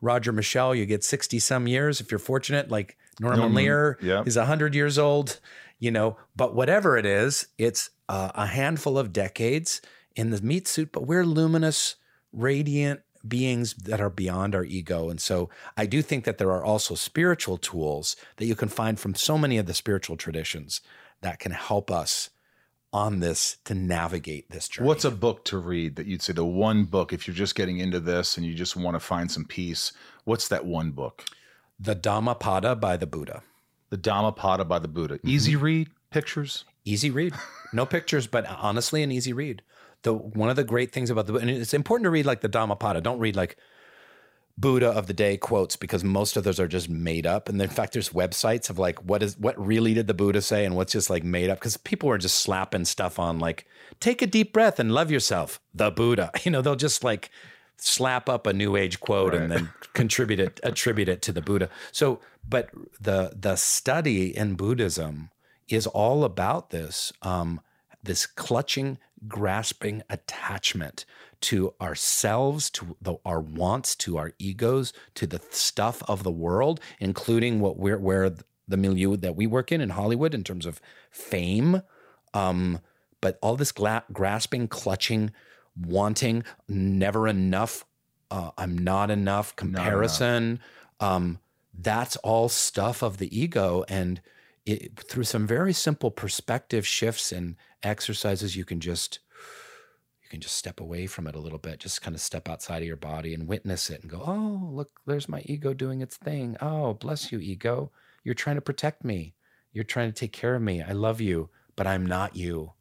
Roger Michell, you get 60 some years. If you're fortunate, like Norman, Norman, Lear yeah. is 100 years old, you know, but whatever it is, it's uh, a handful of decades in the meat suit, but we're luminous, radiant beings that are beyond our ego. And so I do think that there are also spiritual tools that you can find from so many of the spiritual traditions that can help us on this to navigate this journey. What's a book to read that you'd say the one book if you're just getting into this and you just want to find some peace? What's that one book? the Dhammapada by the Buddha? The Dhammapada by the Buddha. Mm-hmm. Easy read, pictures. Easy read. No pictures, but honestly, an easy read. The one of the great things about the and it's important to read like the Dhammapada. Don't read like Buddha of the day quotes because most of those are just made up. And in fact, there's websites of like what is what really did the Buddha say and what's just like made up because people are just slapping stuff on like take a deep breath and love yourself. The Buddha. You know, they'll just like slap up a new age quote and then contribute it attribute it to the Buddha. So, but the the study in Buddhism is all about this um, this clutching, grasping attachment to ourselves, to the, our wants, to our egos, to the stuff of the world, including what we're where the milieu that we work in in Hollywood in terms of fame. Um, but all this gla- grasping, clutching, wanting, never enough. Uh, I'm not enough. Comparison. Um, that's all stuff of the ego, and it, through some very simple perspective shifts and exercises, you can just you can just step away from it a little bit, just kind of step outside of your body and witness it and go, oh, look, there's my ego doing its thing. Oh, bless you, ego. You're trying to protect me. You're trying to take care of me. I love you, but I'm not you.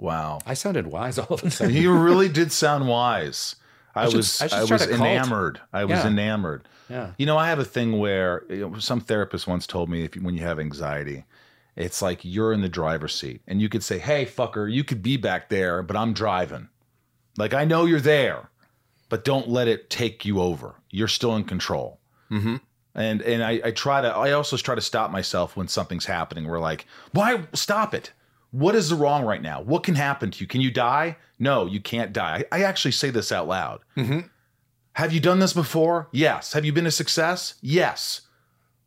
Wow. I sounded wise all of a sudden. you really did sound wise. I, should- was I I, was enamored. I was enamored. Yeah. You know, I have a thing where you know, some therapist once told me if you, when you have anxiety, it's like you're in the driver's seat and you could say, "Hey, fucker, you could be back there, but I'm driving. Like I know you're there, but don't let it take you over. You're still in control." Mm-hmm. And and I, I try to I also try to stop myself when something's happening. We're like, why stop it? What is the wrong right now? What can happen to you? Can you die? No, you can't die. I, I actually say this out loud. Mm-hmm. Have you done this before? Yes. Have you been a success? Yes.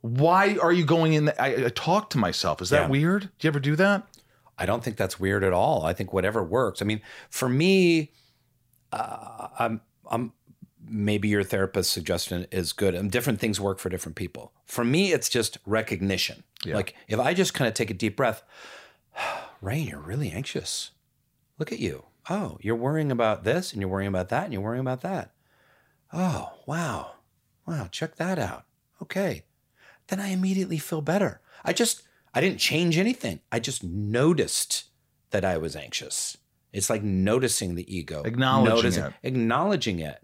Why are you going in? The, I, I talk to myself. Is that Yeah. weird? Do you ever do that? I don't think that's weird at all. I think whatever works. I mean, for me, uh, I'm, I'm maybe your therapist's suggestion is good. And different things work for different people. For me, it's just recognition. Yeah. Like if I just kind of take a deep breath, Rainn, you're really anxious. Look at you. Oh, you're worrying about this and you're worrying about that and you're worrying about that. Oh, wow. Wow, check that out. Okay. Then I immediately feel better. I just, I didn't change anything. I just noticed that I was anxious. It's like noticing the ego, Acknowledging it. acknowledging it,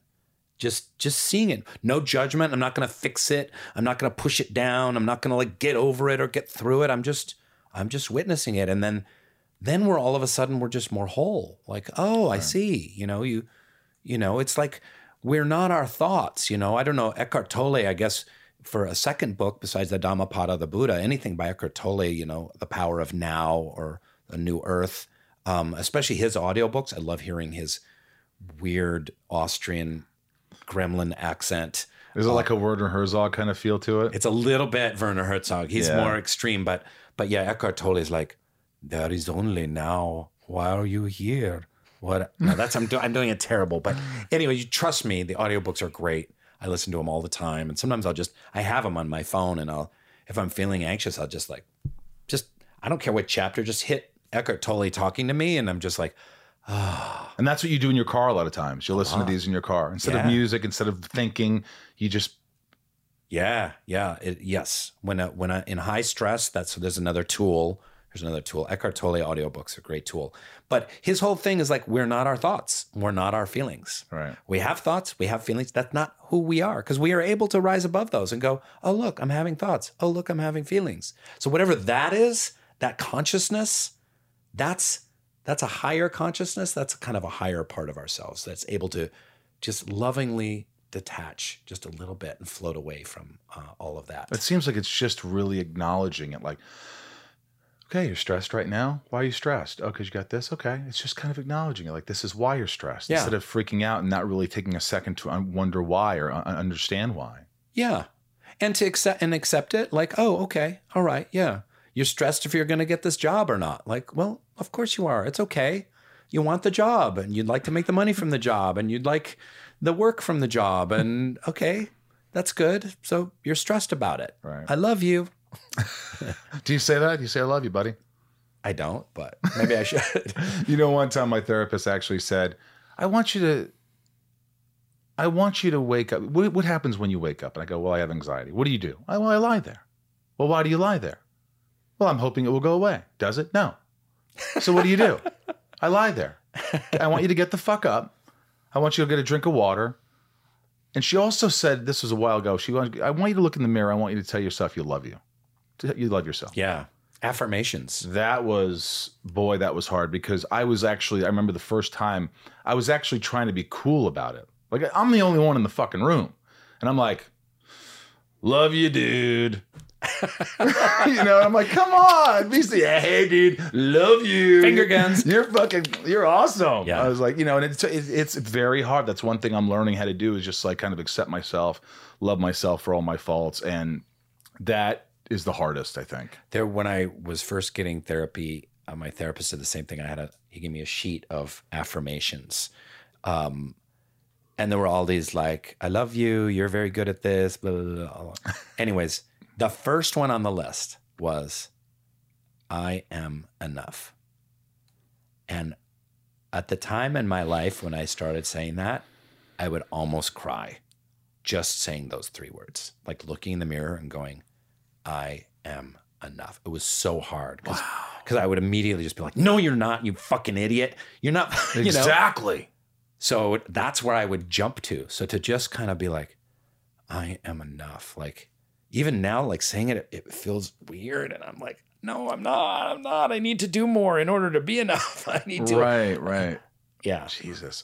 just just seeing it. No judgment. I'm not going to fix it. I'm not going to push it down. I'm not going to like get over it or get through it. I'm just I'm just witnessing it, and then then we're all of a sudden we're just more whole. Like oh, I see. You know you you know it's like we're not our thoughts. You know I don't know Eckhart Tolle. I guess for a second book besides the Dhammapada the Buddha, anything by Eckhart Tolle. You know the power of now or a new earth. Um, especially his audiobooks. I love hearing his weird Austrian gremlin accent. Is it like a Werner Herzog kind of feel to it? It's a little bit Werner Herzog. He's Yeah. more extreme, but but yeah, Eckhart Tolle is like, there is only now. Why are you here? What? No, that's I'm, do, I'm doing it terrible. But anyway, you trust me. The audiobooks are great. I listen to them all the time, and sometimes I'll just I have them on my phone, and I'll if I'm feeling anxious, I'll just like just I don't care what chapter, just hit Eckhart Tolle talking to me, and I'm just like, ah. And that's what you do in your car a lot of times. You'll listen to these in your car instead of music, instead of thinking. You just Yeah, yeah, it, yes. When I, when I, in high stress, that's there's another tool. There's another tool. Eckhart Tolle audiobooks are a great tool. But his whole thing is like we're not our thoughts. We're not our feelings. Right. We have thoughts. We have feelings. That's not who we are because we are able to rise above those and go, oh look, I'm having thoughts. Oh look, I'm having feelings. So whatever that is, that consciousness, that's that's a higher consciousness. That's kind of a higher part of ourselves that's able to just lovingly detach just a little bit and float away from uh, all of that. It seems like it's just really acknowledging it. Like, Okay, you're stressed right now. Why are you stressed? Oh, because you got this. Okay, it's just kind of acknowledging it. Like this is why you're stressed, Yeah. instead of freaking out and not really taking a second to wonder why or un- understand why. Yeah. And to accept and accept it like, oh, okay. All right. Yeah. You're stressed if you're going to get this job or not. Like, well, of course you are. It's okay. You want the job and you'd like to make the money from the job and you'd like the work from the job and okay, that's good. So you're stressed about it. Right. I love you. Do you say that? Do you say I love you, buddy? I don't, but maybe I should. You know, one time my therapist actually said, "I want you to, I want you to wake up. What, what happens when you wake up?" And I go, "Well, I have anxiety. What do you do?" I, well, I lie there. Well, why do you lie there? Well, I'm hoping it will go away. Does it? No. So what do you do? I lie there. I want you to get the fuck up. I want you to get a drink of water. And she also said, this was a while ago. She wanted, I want you to look in the mirror. I want you to tell yourself you love you. You love yourself. yeah. Affirmations. That was boy, that was hard because I was actually I remember the first time I was actually trying to be cool about it. Like I'm the only one in the fucking room. And I'm like, love you, dude. you know, I'm like, come on, be yeah, hey, dude, love you. Finger guns. You're fucking, you're awesome. Yeah. I was like, you know, and it's it, it's very hard. That's one thing I'm learning how to do is just like kind of accept myself, love myself for all my faults, and that is the hardest, I think. There, when I was first getting therapy, uh, my therapist did the same thing. I had a he gave me a sheet of affirmations, um, and there were all these like, "I love you. You're very good at this." Blah blah blah. blah. Anyways, the first one on the list was, "I am enough," and at the time in my life when I started saying that, I would almost cry, just saying those three words, like looking in the mirror and going. I am enough. It was so hard because I would immediately just be like, "No, you're not, you fucking idiot. You're not." You know? Exactly. So that's where I would jump to. So to just kind of be like, "I am enough." Like even now, like saying it, it feels weird, and I'm like, "No, I'm not. I'm not. I need to do more in order to be enough. I need to." Right, right. Yeah. Jesus.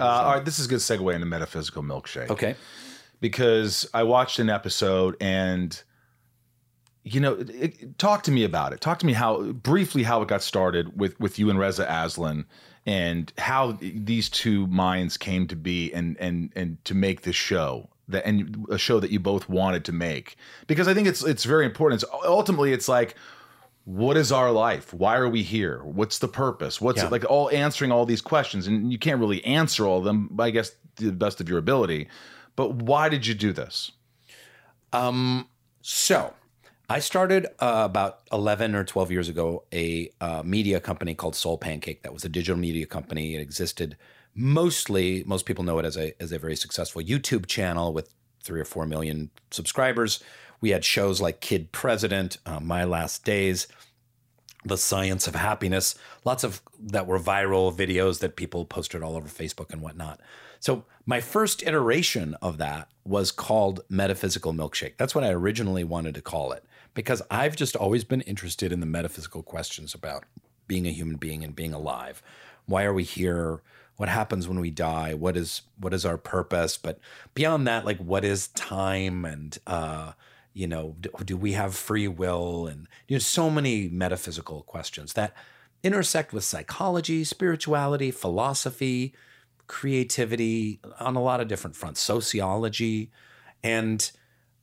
Uh, all right, this is a good segue into metaphysical milkshake. Okay. because I watched an episode and you know, it, it- talk to me about it. Talk to me how briefly how it got started with with you and Reza Aslan and how these two minds came to be and and and to make this show that and a show that you both wanted to make because I think it's it's very important. It's ultimately it's like what is our life? Why are we here? What's the purpose? What's Yeah. it like all answering all these questions and you can't really answer all of them, I guess to the best of your ability. But why did you do this? Um, so I started uh, about 11 or 12 years ago a uh, media company called Soul Pancake. That was a digital media company. It existed mostly, most people know it as a, as a very successful YouTube channel with three or four million subscribers. We had shows like Kid President, uh, My Last Days, The Science of Happiness, lots of that were viral videos that people posted all over Facebook and whatnot. So my first iteration of that was called Metaphysical Milkshake. That's what I originally wanted to call it because I've just always been interested in the metaphysical questions about being a human being and being alive. Why are we here? What happens when we die? What is what is our purpose? But beyond that, like what is time and uh, you know, do, do we have free will? And you know, so many metaphysical questions that intersect with psychology, spirituality, philosophy, creativity on a lot of different fronts, sociology. And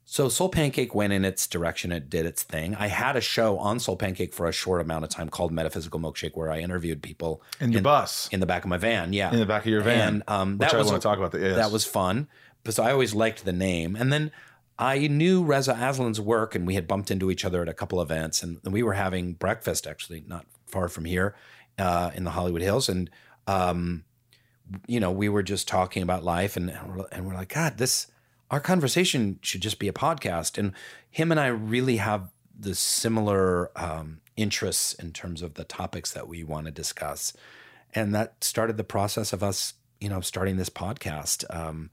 so Soul Pancake went in its direction, it did its thing. I had a show on Soul Pancake for a short amount of time called Metaphysical Milkshake, where I interviewed people In your bus. in the back of my van. Yeah, In the back of your van. And um, Which that I was wanna talk about that, yes. That was fun. But so I always liked the name, and then I knew Reza Aslan's work, and we had bumped into each other at a couple events, and, and we were having breakfast actually not far from here uh, in the Hollywood Hills, and um, you know we were just talking about life, and and we're, like, God, this our conversation should just be a podcast, and him and I really have the similar um, interests in terms of the topics that we want to discuss, and that started the process of us, you know, starting this podcast. Um,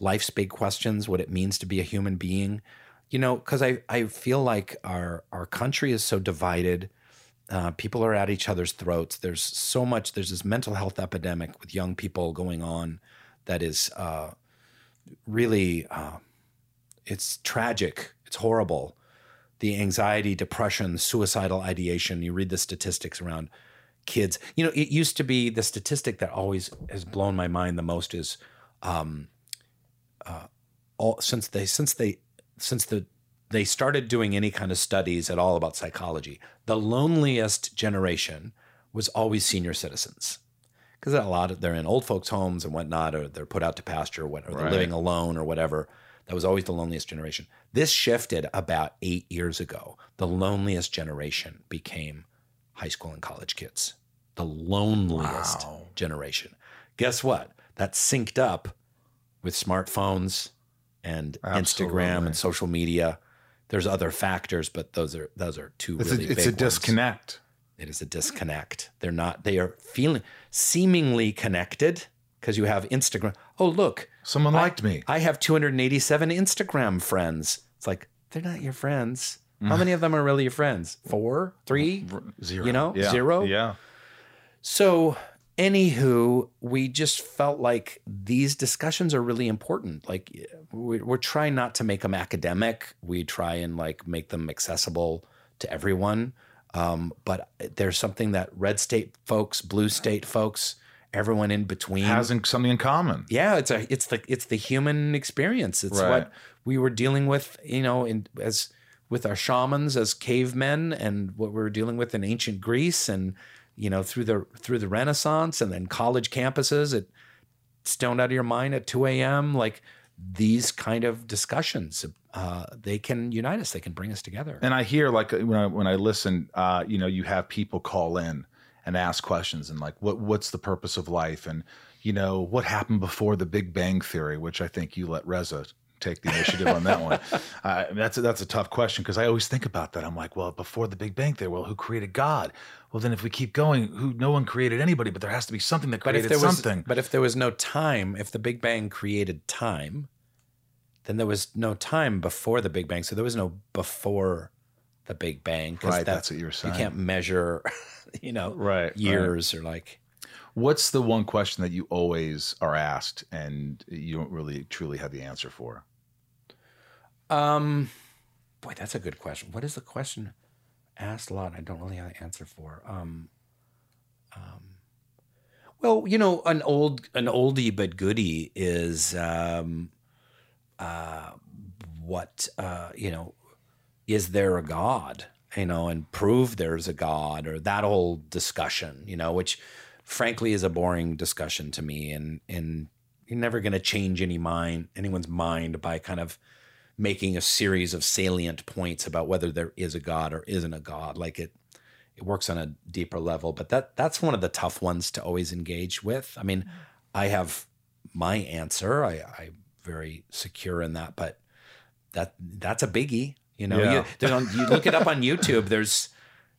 life's big questions, what it means to be a human being. You know, because I, I feel like our our country is so divided. Uh, people are at each other's throats. There's so much. There's this mental health epidemic with young people going on that is uh, really uh, it's tragic. It's horrible. The anxiety, depression, suicidal ideation. You read the statistics around kids. You know, it used to be the statistic that always has blown my mind the most is um, uh, all since they since they since the they started doing any kind of studies at all about psychology. The loneliest generation was always senior citizens because a lot of they're in old folks' homes and whatnot, or they're put out to pasture, or, what, or they're living alone or whatever. That was always the loneliest generation. This shifted about eight years ago. The loneliest generation became high school and college kids. The loneliest generation. Guess what? That synced up with smartphones and Instagram and social media. There's other factors, but those are those are two It's really a, it's big a ones. disconnect. It is a disconnect. They're not. They are feeling seemingly connected because you have Instagram. Oh look, Someone I- liked me. I have 287 Instagram friends. It's like they're not your friends. How many of them are really your friends? Four, three, Zero. You know, Yeah. zero. Yeah. So, anywho, we just felt like these discussions are really important. Like, we're, trying not to make them academic. We try and like make them accessible to everyone. Um, but there's something that red state folks, blue state folks, everyone in between Has in- something in common. yeah it's a it's the it's the human experience it's Right. what we were dealing with you know in as with our shamans as cavemen and what we were dealing with in ancient greece and you know through the through the renaissance and then college campuses at stoned out of your mind at 2 a.m like these kind of discussions uh, they can unite us they can bring us together. And I hear like when I when I listen, uh, you know, you have people call in and ask questions and like, what what's the purpose of life, and you know, what happened before the Big Bang Theory, which I think you let Reza take the initiative on that one. Uh, that's a, that's a tough question because I always think about that. I'm like, well, before the Big Bang Theory, well, who created God? Well, then if we keep going, who no one created anybody, but there has to be something that but if created there was something. but if there was no time if the big bang created time then there was no time before the big bang so there was no before the big Bang. Right, that- that's what you're saying. you can't measure you know Right, right. years or like What's the one question that you always are asked and you don't really truly have the answer for? um boy that's a good question what is the question asked a lot i don't really have an answer for um um well you know an old an oldie but goodie is um uh what uh you know is there a god you know and prove there's a god or that whole discussion you know which frankly is a boring discussion to me and and you're never going to change any mind anyone's mind by kind of making a series of salient points about whether there is a god or isn't a god. Like it it works on a deeper level but that that's one of the tough ones to always engage with. I mean mm-hmm. i have my answer. I i'm very secure in that but that that's a biggie you know? Yeah. you, on, you look it up on youtube there's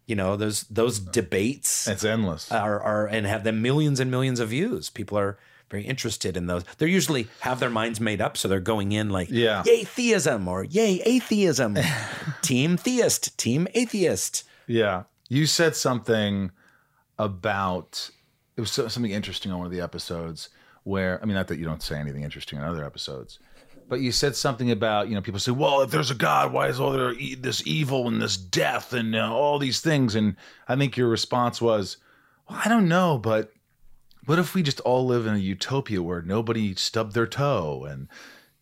you know there's those debates It's endless. are, are and have them millions and millions of views. People are very interested in those. They're usually have their minds made up, so they're going in like, Yeah. yay theism or yay atheism, team theist, team atheist. Yeah. You said something about it was something interesting on one of the episodes where I mean not that you don't say anything interesting in other episodes, but you said something about you know people say, well, if there's a God, why is all there e- this evil and this death and uh, all these things? And I think your response was, well, I don't know, but what if we just all live in a utopia where nobody stubbed their toe and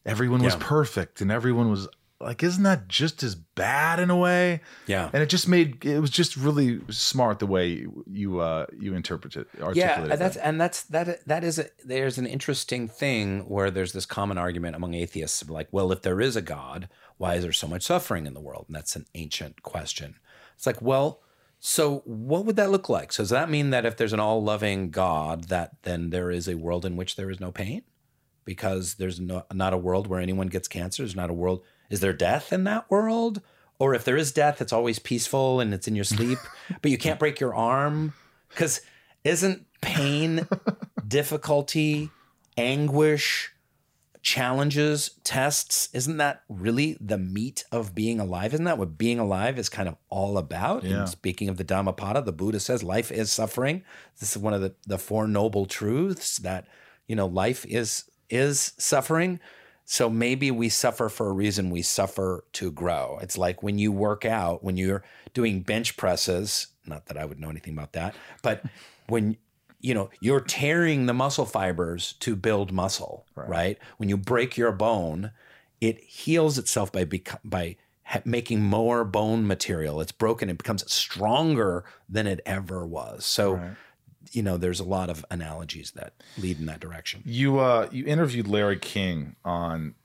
everyone was perfect and everyone was like, isn't that just as bad in a way? Yeah. and it just made it was just really smart the way you uh you interpreted yeah articulated that's that. and that's that that is a, there's an interesting thing where there's this common argument among atheists of like well if there is a god why is there so much suffering in the world and that's an ancient question it's like well so what would that look like so does that mean that if there's an all-loving god that then there is a world in which there is no pain because there's no, not a world where anyone gets cancer there's not a world is there death in that world? Or if there is death it's always peaceful and it's in your sleep but you can't break your arm? Because isn't pain difficulty anguish challenges tests isn't that really the meat of being alive? Isn't that what being alive is kind of all about? Yeah. and speaking of the dhammapada the buddha says life is suffering. This is one of the, the four noble truths that you know life is is suffering so maybe we suffer for a reason we suffer to grow. It's like when you work out when you're doing bench presses not that i would know anything about that but when you know you're tearing the muscle fibers to build muscle right, when you break your bone it heals itself by bec- by ha- making more bone material. It's broken it becomes stronger than it ever was. So you know there's a lot of analogies that lead in that direction you uh you interviewed larry king on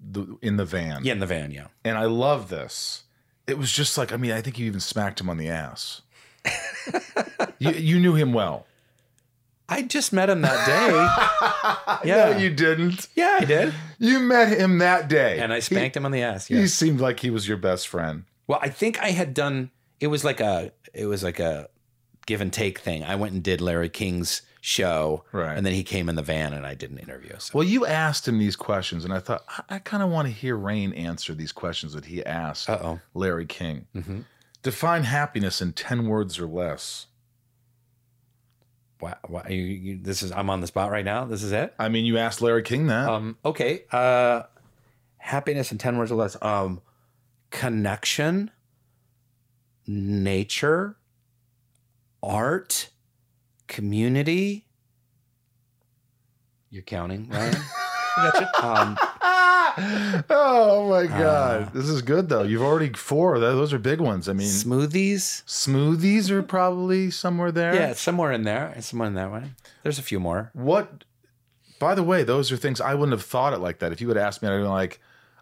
the in the van yeah in the van yeah and i love this it was just like i mean i think you even smacked him on the ass you, you knew him well I just met him that day. yeah, no, you didn't yeah, I did, you met him that day and I spanked him on the ass. Yeah. he seemed like he was your best friend Well, I think I had done. It was like a. It was like a give and take thing. I went and did Larry King's show, Right. And then he came in the van, and I did an interview. So. Well, you asked him these questions, and I thought I, I kind of want to hear Rainn answer these questions that he asked Uh-oh. Larry King. Mhm. Define happiness in ten words or less. Wow, wow, you, you, this is. I'm on the spot right now. This is it. I mean, you asked Larry King that. Um. Okay. Uh, happiness in ten words or less. Um, connection, nature, art, community. You're counting, Ryan. um, oh my God, Uh, this is good though. You've already four. Those are big ones. I mean, smoothies. smoothies are probably somewhere there. Yeah, somewhere in there. Somewhere in that way. There's a few more. What? By the way, those are things I wouldn't have thought it like that. If you had asked me, I'd have been like,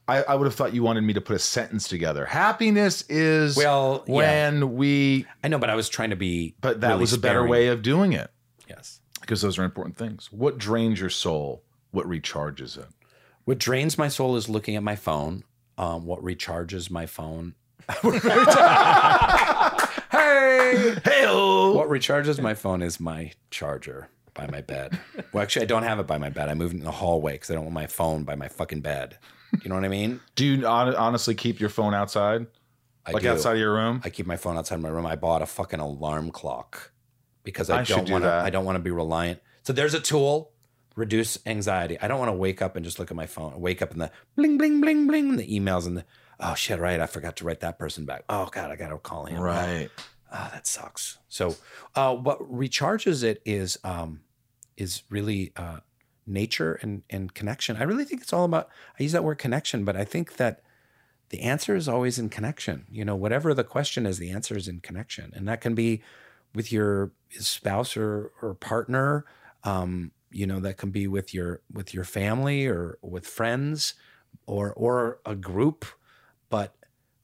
I, I would have thought you wanted me to put a sentence together. Happiness is Well, yeah. when we. I know, but I was trying to be. But that really was a better sparing. way of doing it Yes. because those are important things. What drains your soul? What recharges it? What drains my soul is looking at my phone. Um, what recharges my phone? hey, Hey, what recharges my phone is my charger by my bed. Well, actually, I don't have it by my bed. I moved it in the hallway because I don't want my phone by my fucking bed. You know what I mean? do you hon- honestly keep your phone outside, I like do. outside of your room? I keep my phone outside of my room. I bought a fucking alarm clock because I, I don't do want to. I don't want to be reliant. So there's a tool, reduce anxiety. I don't want to wake up and just look at my phone. Wake up in the bling bling bling bling, the emails and the oh shit, right? I forgot to write that person back. Oh god, I got to call him. right. Ah, that sucks. So, uh, what recharges it is um, is really uh, nature and and connection. I really think it's all about. I use that word connection, but I think that the answer is always in connection. You know, whatever the question is, the answer is in connection, and that can be with your spouse or or partner. Um, you know, that can be with your with your family or with friends or or a group, but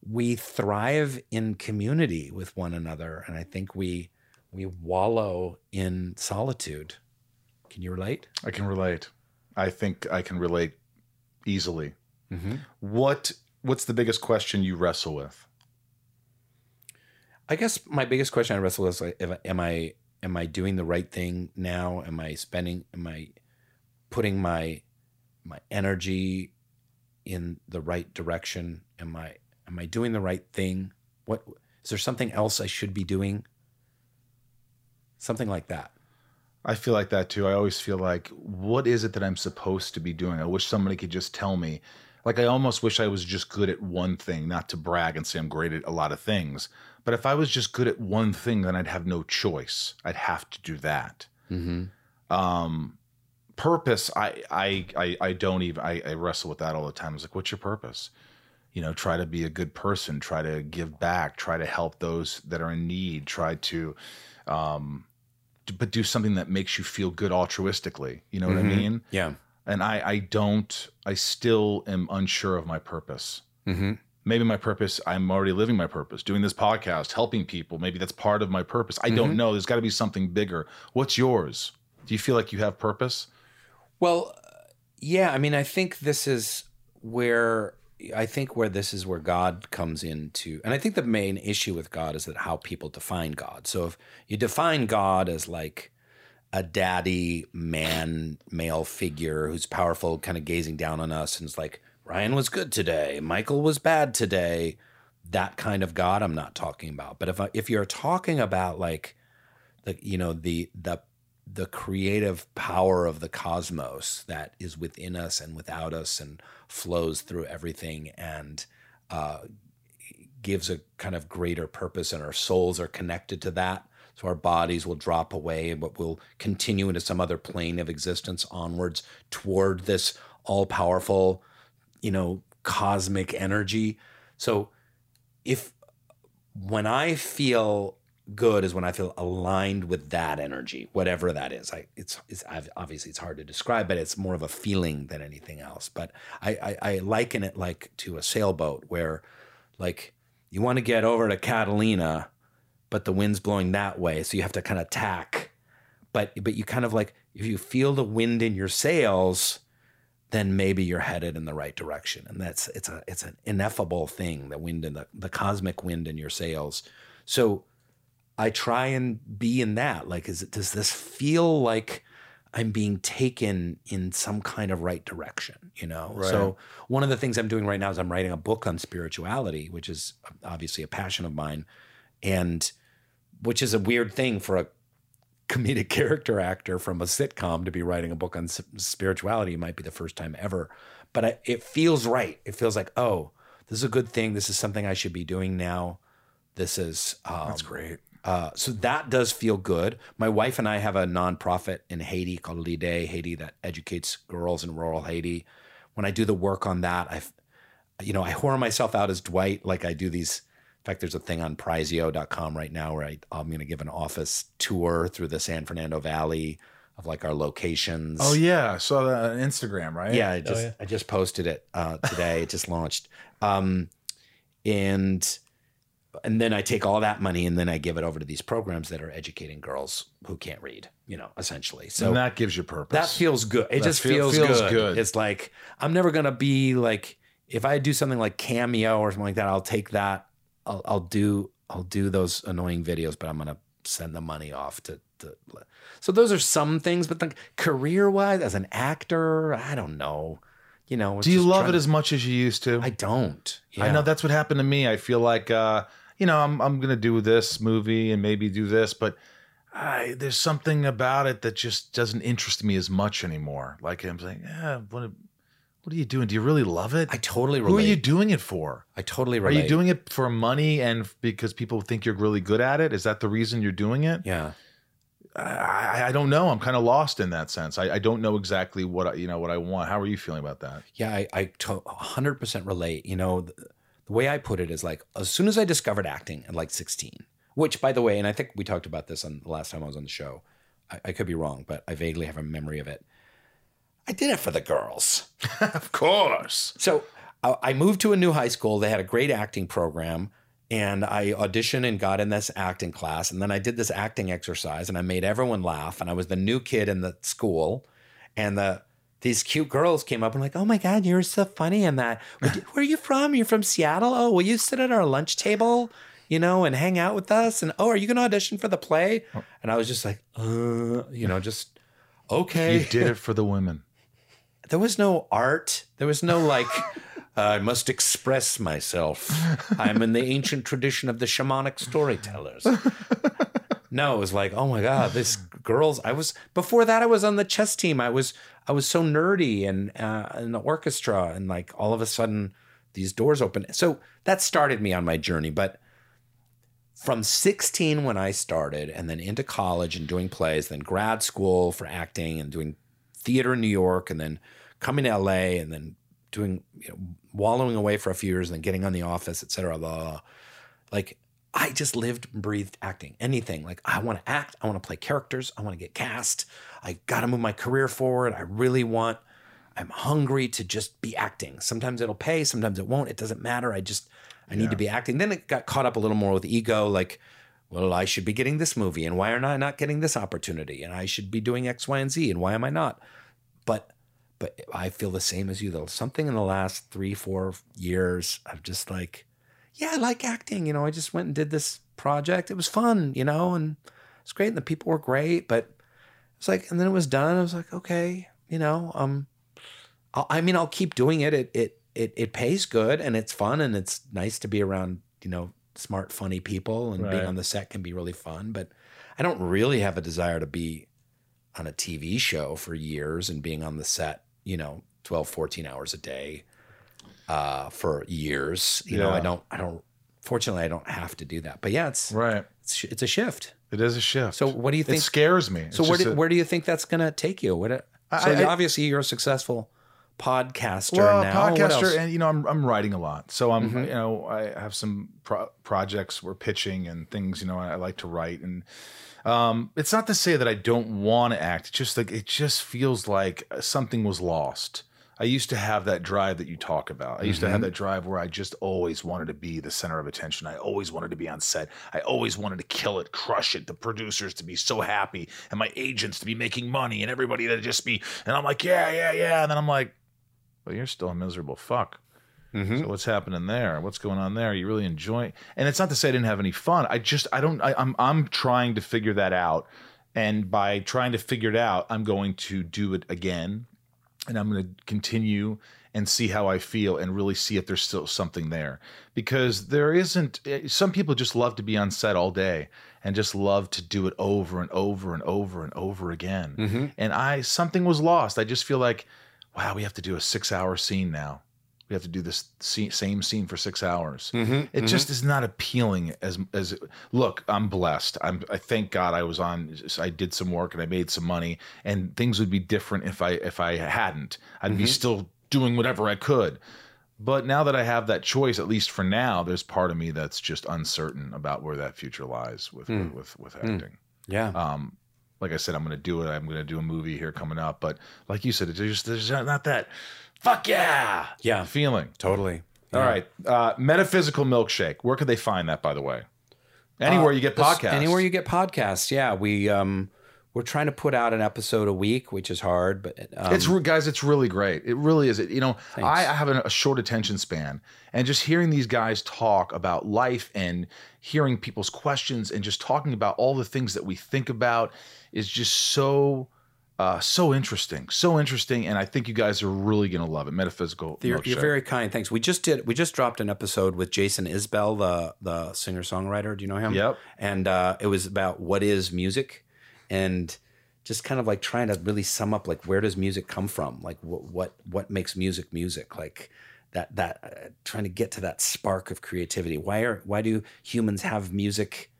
we thrive in community with one another, and I think we we wallow in solitude. Can you relate? I can relate. I think I can relate easily. Mm-hmm. What What's the biggest question you wrestle with? I guess my biggest question I wrestle with is like, am I am I doing the right thing now? Am I spending? Am I putting my my energy in the right direction? Am I am I doing the right thing? What is there something else I should be doing? Something like that. I feel like that too. I always feel like, what is it that I'm supposed to be doing? I wish somebody could just tell me. Like, I almost wish I was just good at one thing, not to brag and say I'm great at a lot of things. But if I was just good at one thing, then I'd have no choice. I'd have to do that. Um, purpose, I, I, I, I don't even. I, I wrestle with that all the time. I was like, what's your purpose? You know, try to be a good person. Try to give back. Try to help those that are in need. Try to, um, but do something that makes you feel good altruistically. You know what I mean? Yeah. And I, I don't, I still am unsure of my purpose. Mm-hmm. Maybe my purpose, I'm already living my purpose, doing this podcast, helping people. Maybe that's part of my purpose. I don't know. There's got to be something bigger. What's yours? Do you feel like you have purpose? Well, yeah. I mean, I think this is where I think where this is where God comes into, and I think the main issue with God is that how people define God. So if you define God as like a daddy man male figure who's powerful, kind of gazing down on us, and it's like Ryan was good today, Michael was bad today. That kind of God, I'm not talking about. But if if you're talking about like the you know the the the creative power of the cosmos that is within us and without us and flows through everything and uh, gives a kind of greater purpose and our souls are connected to that. So our bodies will drop away but we'll continue into some other plane of existence onwards toward this all-powerful you know cosmic energy. So if when I feel good is when I feel aligned with that energy, whatever that is. I it's it's I've- obviously it's hard to describe, but it's more of a feeling than anything else. But I I, I liken it like to a sailboat where, like, you want to get over to Catalina, but the wind's blowing that way, so you have to kind of tack. But but you kind of like if you feel the wind in your sails, then maybe you're headed in the right direction. And that's it's a it's an ineffable thing, the wind in the the cosmic wind in your sails. So I try and be in that. Like, is it does this feel like I'm being taken in some kind of right direction? You know. So one of the things I'm doing right now is I'm writing a book on spirituality, which is obviously a passion of mine, and which is a weird thing for a comedic character actor from a sitcom to be writing a book on spirituality it might be the first time ever but I, it feels right it feels like oh this is a good thing this is something i should be doing now this is um, That's great. Uh, so that does feel good. My wife and I have a nonprofit in Haiti called Lide Haiti that educates girls in rural Haiti. When I do the work on that, I've, you know, I whore myself out as Dwight. Like I do these. In fact, there's a thing on Prizeo.com right now where I, I'm going to give an office tour through the San Fernando Valley of like our locations. Oh yeah, I saw that on Instagram, right? Yeah, I just I just posted it uh, today. it just launched, um, and and then I take all that money and then I give it over to these programs that are educating girls who can't read. You know, essentially. So and that gives you purpose. that feels good. It That just feel- feels, feels good. good. It's like I'm never gonna be like if I do something like Cameo or something like that. I'll take that. I'll, I'll do I'll do those annoying videos, but I'm gonna send the money off to. to so those are some things, but the career wise, as an actor, I don't know. You know, Do you love it as much as you used to? I don't. I know that's what happened to me. I feel like, uh, you know, I'm I'm gonna do this movie and maybe do this, but I, there's something about it that just doesn't interest me as much anymore. Like I'm saying, yeah, what, what are you doing? Do you really love it? I totally relate. Who are you doing it for? I totally Are you doing it for money and because people think you're really good at it? Is that the reason you're doing it? Yeah. I, I, I don't know. I'm kind of lost in that sense. I, I don't know exactly what I, you know what I want. How are you feeling about that? Yeah, I, I to- 100% relate. You know, the, way I put it is like, as soon as I discovered acting at like 16, which by the way, and I think we talked about this on the last time I was on the show. I, I could be wrong, but I vaguely have a memory of it. I did it for the girls. of course. So I I moved to a new high school. They had a great acting program. And I auditioned and got in this acting class. And then I did this acting exercise and I made everyone laugh. And I was the new kid in the school. And the these cute girls came up and like, oh my God, you're so funny in that. Where are you from? You're from Seattle? Oh, will you sit at our lunch table, you know, and hang out with us? And oh, are you going to audition for the play? And I was just like, uh, you know, just okay. You did it for the women. there was no art. There was no like, I must express myself. I'm in the ancient tradition of the shamanic storytellers. No, it was like, oh my god, this girls. I was before that. I was on the chess team. I was I was so nerdy and uh, in the orchestra, and like all of a sudden these doors open. So that started me on my journey. But from 16 when I started, and then into college and doing plays, then grad school for acting and doing theater in New York, and then coming to LA, and then doing you know, wallowing away for a few years, and then getting on The Office, et cetera. Blah, blah, blah. Like I just lived and breathed acting. Anything like I want to act, I want to play characters, I want to get cast. I got to move my career forward. I really want. I'm hungry to just be acting. Sometimes it'll pay, sometimes it won't. It doesn't matter. I just I need to be acting. Then it got caught up a little more with ego, like, well, I should be getting this movie, and why am I not getting this opportunity? And I should be doing X, Y, and Z, and why am I not? But but I feel the same as you though. Something in the last three, four years, I've just like, yeah, I like acting. You know, I just went and did this project. It was fun, you know, and it's great, and the people were great. But it's like, and then it was done. I was like, okay, you know, um, I'll, I mean, I'll keep doing it. It it it it pays good, and it's fun, and it's nice to be around, you know, smart, funny people, and being on the set can be really fun. But I don't really have a desire to be on a TV show for years and being on the set, you know, 12, 14 hours a day uh, for years. You know, I don't, I don't, fortunately, I don't have to do that. But yeah, it's, Right. it's, it's a shift. It is a shift. So what do you think? It scares me. so where do, a- where do you think that's going to take you? What, I- so I- obviously you're a successful podcaster well, now. Mm-hmm. podcaster, and you know, I'm I'm writing a lot, so I'm you know I have some pro- projects we're pitching and things. You know, I, I like to write, and um, it's not to say that I don't want to act. It's just like it just feels like something was lost. I used to have that drive that you talk about. I used to have Mm-hmm. that drive where I just always wanted to be the center of attention. I always wanted to be on set. I always wanted to kill it, crush it, the producers to be so happy, and my agents to be making money, and everybody to just be. And I'm like, yeah, yeah, yeah. And then I'm like, well, you're still a miserable fuck. Mm-hmm. So what's happening there? What's going on there? You really enjoy? And it's not to say I didn't have any fun. I just I don't. I, I'm I'm trying to figure that out, and by trying to figure it out, I'm going to do it again, and I'm going to continue and see how I feel and really see if there's still something there because there isn't. eh, Some people just love to be on set all day and just love to do it over and over and over and over again. And I something was lost. I just feel like wow, we have to do a six hour scene now. We have to do this same scene for six hours. Mm-hmm, it mm-hmm. just is not appealing as as. Look, I'm blessed. I'm. I thank God I was on. I did some work and I made some money, and things would be different if I if I hadn't. I'd be mm-hmm. still doing whatever I could. But now that I have that choice, at least for now, there's part of me that's just uncertain about where that future lies with hmm. with with hmm. acting yeah. um like i said i'm gonna do it i'm gonna do a movie here coming up but like you said it's just there's not that fuck yeah Yeah. feeling totally. all right uh metaphysical milkshake where could they find that by the way anywhere you get This- podcasts Anywhere you get podcasts. Yeah. We, um, we're trying to put out an episode a week, which is hard, but um, it's re- guys it's really great it really is you know I, I have a, a short attention span and just hearing these guys talk about life and hearing people's questions and just talking about all the things that we think about is just so uh, so interesting so interesting and i think you guys are really gonna love it metaphysical You're, you're very kind. Thanks. We just did. We just dropped an episode with Jason Isbell, the the singer songwriter. Do you know him? Yep. And uh, it was about what is music, and just kind of like trying to really sum up like where does music come from? Like what what what makes music music? Like that that uh, trying to get to that spark of creativity. Why are why do humans have music?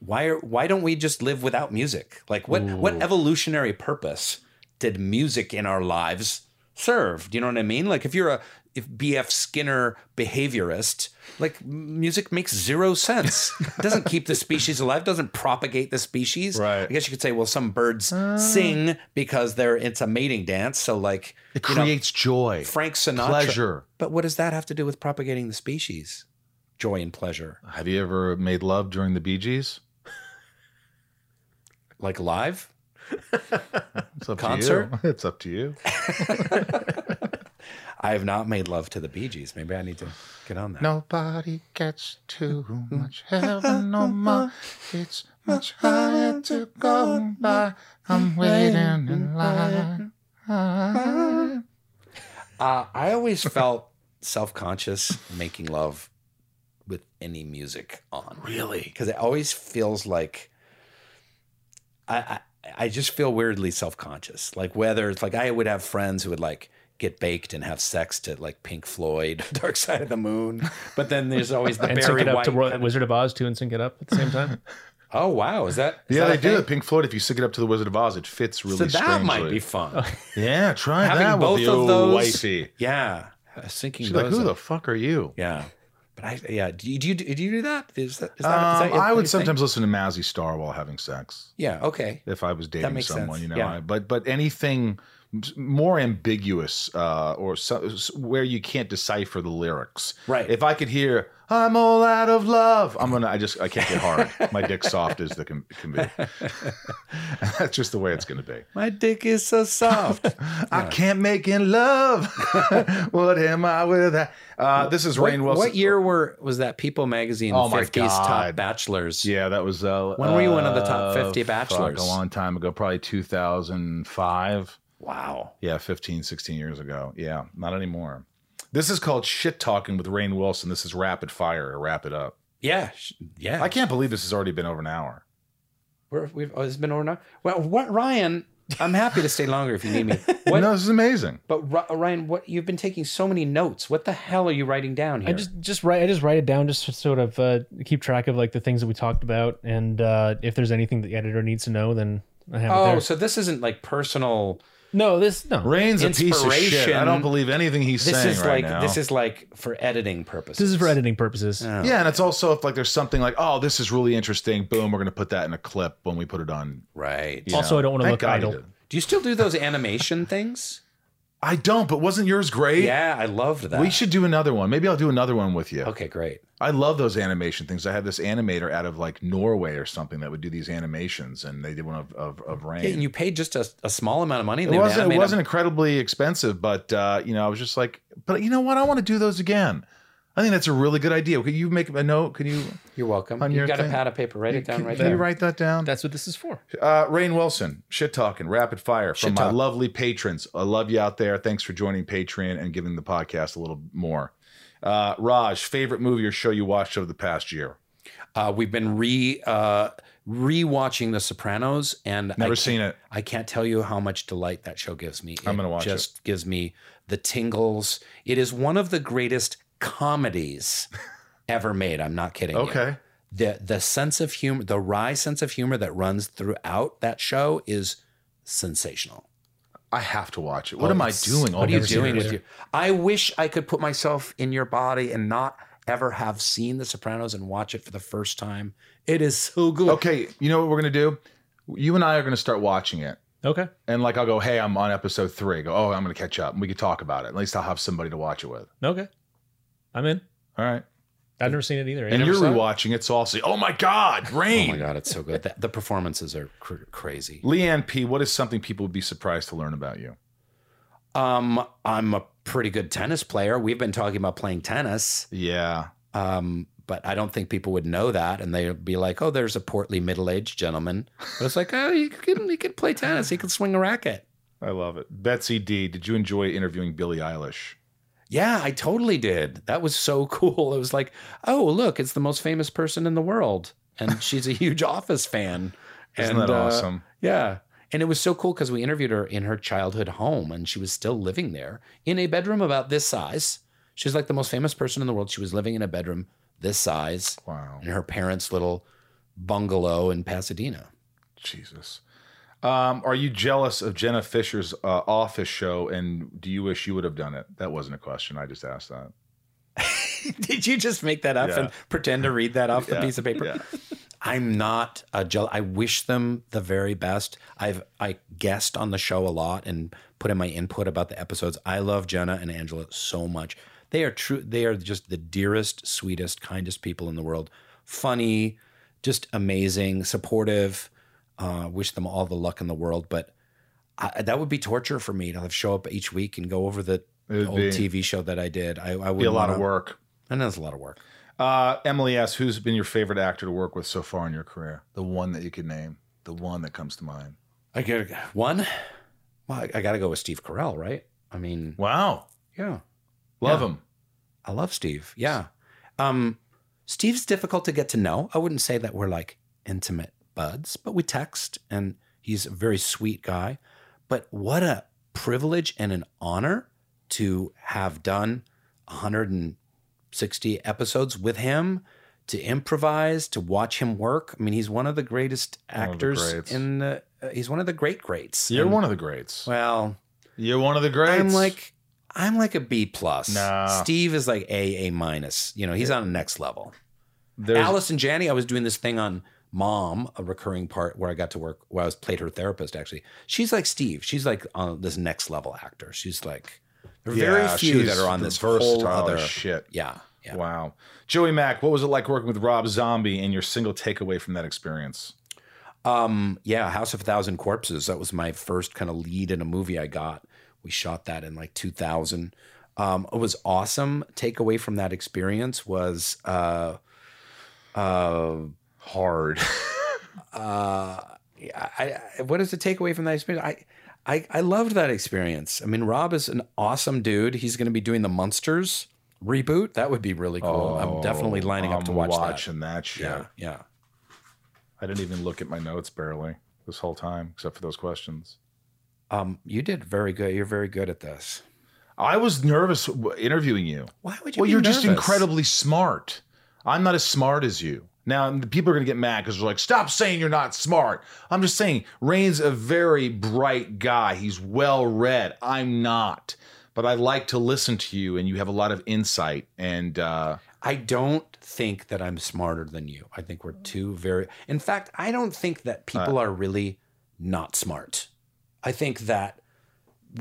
Why are why don't we just live without music? Like what what evolutionary purpose did music in our lives serve? Do you know what I mean? Like if you're a if BF Skinner behaviorist, like music makes zero sense. It doesn't keep the species alive, doesn't propagate the species. Right. I guess you could say, well, some birds uh. sing because they're it's a mating dance. So like it you know, creates joy Frank Sinatra. pleasure But what does that have to do with propagating the species? Joy and pleasure. have you ever made love during the bee gees Like live? it's up Concert? to you it's up to you I have not made love to the Bee Gees. Maybe I need to get on that. Nobody gets too much heaven no more. It's much higher to go by. I'm waiting in line. Uh, I always felt self conscious making love with any music on. Really? Because it always feels like I, I I just feel weirdly self conscious. Like whether it's like I would have friends who would like get baked and have sex to like Pink Floyd, Dark Side of the Moon. But then there's always the and sync Barry it up White. to Ro- kind of- Wizard of Oz too, and sync it up at the same time. oh wow, is that is Yeah, that they a do thing? it. Pink Floyd. If you sync it up to the Wizard of Oz, it fits really So that might be fun. Yeah, try Having that both with of you, those- wifey. yeah, uh, syncing She's like, who up. the fuck are you? Yeah. But I yeah, do you do you, do you do that? Is that, is that, is Um, that I your would sometimes listen to Mazzy Star while having sex. Yeah, okay. if I was dating someone, sense. you know. Yeah. I- but but anything more ambiguous uh, or so, where you can't decipher the lyrics. Right. If I could hear "I'm all out of love," I'm gonna. I just I can't get hard. My dick's soft as the can, can be. That's just the way it's gonna be. My dick is so soft. I can't make in love. what am I without? Uh, this is what, Rainn Wilson. what year were was that People magazine Oh my 50s top bachelors? Yeah, that was. Uh, When were you one of the top uh, 50 fuck, bachelors? a long time ago, probably 2005. Wow. Yeah, 15, 16 years ago. Yeah, not anymore. This is called Shit Talking with Rainn Wilson. This is rapid fire or wrap it up. Yeah. Yeah. I can't believe this has already been over an hour. We're, we've oh, it's been over now. Well, what Ryan, I'm happy to stay longer if you need me. What No, this is amazing. but Ri- Ryan, what you've been taking so many notes. What the hell are you writing down here? I just just write I just write it down just to sort of uh, keep track of like the things that we talked about, and uh, if there's anything that the editor needs to know, then I have it Oh, so this isn't like personal no, this no. Rainn's a piece of shit. I don't believe anything he's this saying is right like now. this is like for editing purposes. This is for editing purposes. Oh. yeah, and it's also if like there's something like, oh, this is really interesting. Boom, we're gonna put that in a clip when we put it on. Right. you Also, know. I don't wanna Thank look God he idle. did. Do you still do those animation things? I don't, but wasn't yours great? Yeah, I loved that. We should do another one. Maybe I'll do another one with you. Okay, great. I love those animation things. I had this animator out of like Norway or something that would do these animations, and they did one of of, of Rainn. Yeah, and you paid just a, a small amount of money. it wasn't it wasn't them. incredibly expensive, but uh, you know, I was just like, but you know what? I want to do those again. I think that's a really good idea. Can you make a note? Can you You're welcome. on You your got a pad of paper. Write it down can, right can there. you write that down? That's what this is for. Uh, Rainn Wilson, shit talking, rapid fire from Shit my talk. lovely patrons. I love you out there. Thanks for joining Patreon and giving the podcast a little more. Uh, Raj, favorite movie or show you watched over the past year? Uh, we've been re uh, rewatching The Sopranos, and I Never can't- seen it. I can't tell you how much delight that show gives me. I'm gonna watch it. Just gives me the tingles. It is one of the greatest comedies ever made. I'm not kidding. you. Okay. the the sense of humor, the wry sense of humor that runs throughout that show is sensational. I have to watch it. What Oh, am I doing? all What are you doing with you? I wish I could put myself in your body and not ever have seen The Sopranos and watch it for the first time. It is so good. Okay, you know what we're gonna do? You and I are gonna start watching it. Okay. And like I'll go, hey, I'm on episode three. Go, oh, I'm gonna catch up, and we could talk about it. At least I'll have somebody to watch it with. Okay. I'm in. All right. I've never seen it either. And you're saw it? rewatching it, so I'll say, oh my God, Rainn!" Oh my god, it's so good. The, the performances are cr- crazy. Leanne P, what is something people would be surprised to learn about you? Um, I'm a pretty good tennis player. We've been talking about playing tennis. Yeah. Um, but I don't think people would know that, and they'd be like, "Oh, there's a portly middle-aged gentleman." But it's like, "Oh, he can he can play tennis. He can swing a racket." I love it. Betsy D, did you enjoy interviewing Billie Eilish? Yeah, I totally did. That was so cool. It was like, "Oh, look, it's the most famous person in the world, and she's a huge Office fan." Isn't And, that uh, awesome? Yeah. And it was so cool because we interviewed her in her childhood home and she was still living there in a bedroom about this size. She's like the most famous person in the world. She was living in a bedroom this size Wow. in her parents' little bungalow in Pasadena. Jesus. Um, are you jealous of Jenna Fischer's uh, office show and do you wish you would have done it? That wasn't a question. I just asked that. Did you just make that up Yeah. and pretend to read that off the Yeah, piece of paper? yeah. I'm not a jealous. I wish them the very best. I've I guest on the show a lot and put in my input about the episodes. I love Jenna and Angela so much. They are true. They are just the dearest, sweetest, kindest people in the world. Funny, just amazing, supportive. Uh, wish them all the luck in the world. But I, that would be torture for me to have show up each week and go over the old be- TV show that I did. I, I would Be a lot of work. I know it's a lot of work. Uh, Emily asks, who's been your favorite actor to work with so far in your career? The one that you could name. The one that comes to mind. I get one. Well, I, I got to go with Steve Carell, right? I mean, Wow. yeah, Love Yeah. him. I love Steve. Yeah. Um, Steve's difficult to get to know. I wouldn't say that we're like intimate buds, but we text and he's a very sweet guy. But what a privilege and an honor to have done 160 episodes with him, to improvise, to watch him work. I mean, he's one of the greatest of the actors in the. Uh, he's one of the great greats. You're And- one of the greats. Well, You're one of the greats. I'm like I'm like a B plus. Nah. Steve is like A A minus. You know, he's on the next level. There's, Allison Janney, I was doing this thing on Mom, a recurring part where I got to work where I was played her therapist actually. She's like Steve. She's like on this next level actor. She's like there are very few that are on this versatile other shit. Yeah. Yeah. Wow. Joey Mack, what was it like working with Rob Zombie and your single takeaway from that experience? Um, yeah, House of a Thousand Corpses. That was my first kind of lead in a movie I got. We shot that in like 2000. Um, it was awesome. Takeaway from that experience was uh, uh, Hard. uh, I, I, what is the takeaway from that experience? I, I, I loved that experience. I mean, Rob is an awesome dude. He's going to be doing the Munsters reboot. That would be really cool. I'm definitely lining up to I'm watch that. watching that, shit. Yeah, yeah. I didn't even look at my notes barely this whole time, except for those questions. Um, you did very good. You're very good at this. I was nervous interviewing you. Why would you? Well, you're just incredibly smart. I'm not as smart as you. Now, the people are going to get mad because they're like, stop saying you're not smart. I'm just saying, Rainn's a very bright guy. He's well read. I'm not. But I like to listen to you, and you have a lot of insight. And uh, I don't think that I'm smarter than you. I think we're two very. In fact, I don't think that people are really not smart. I think that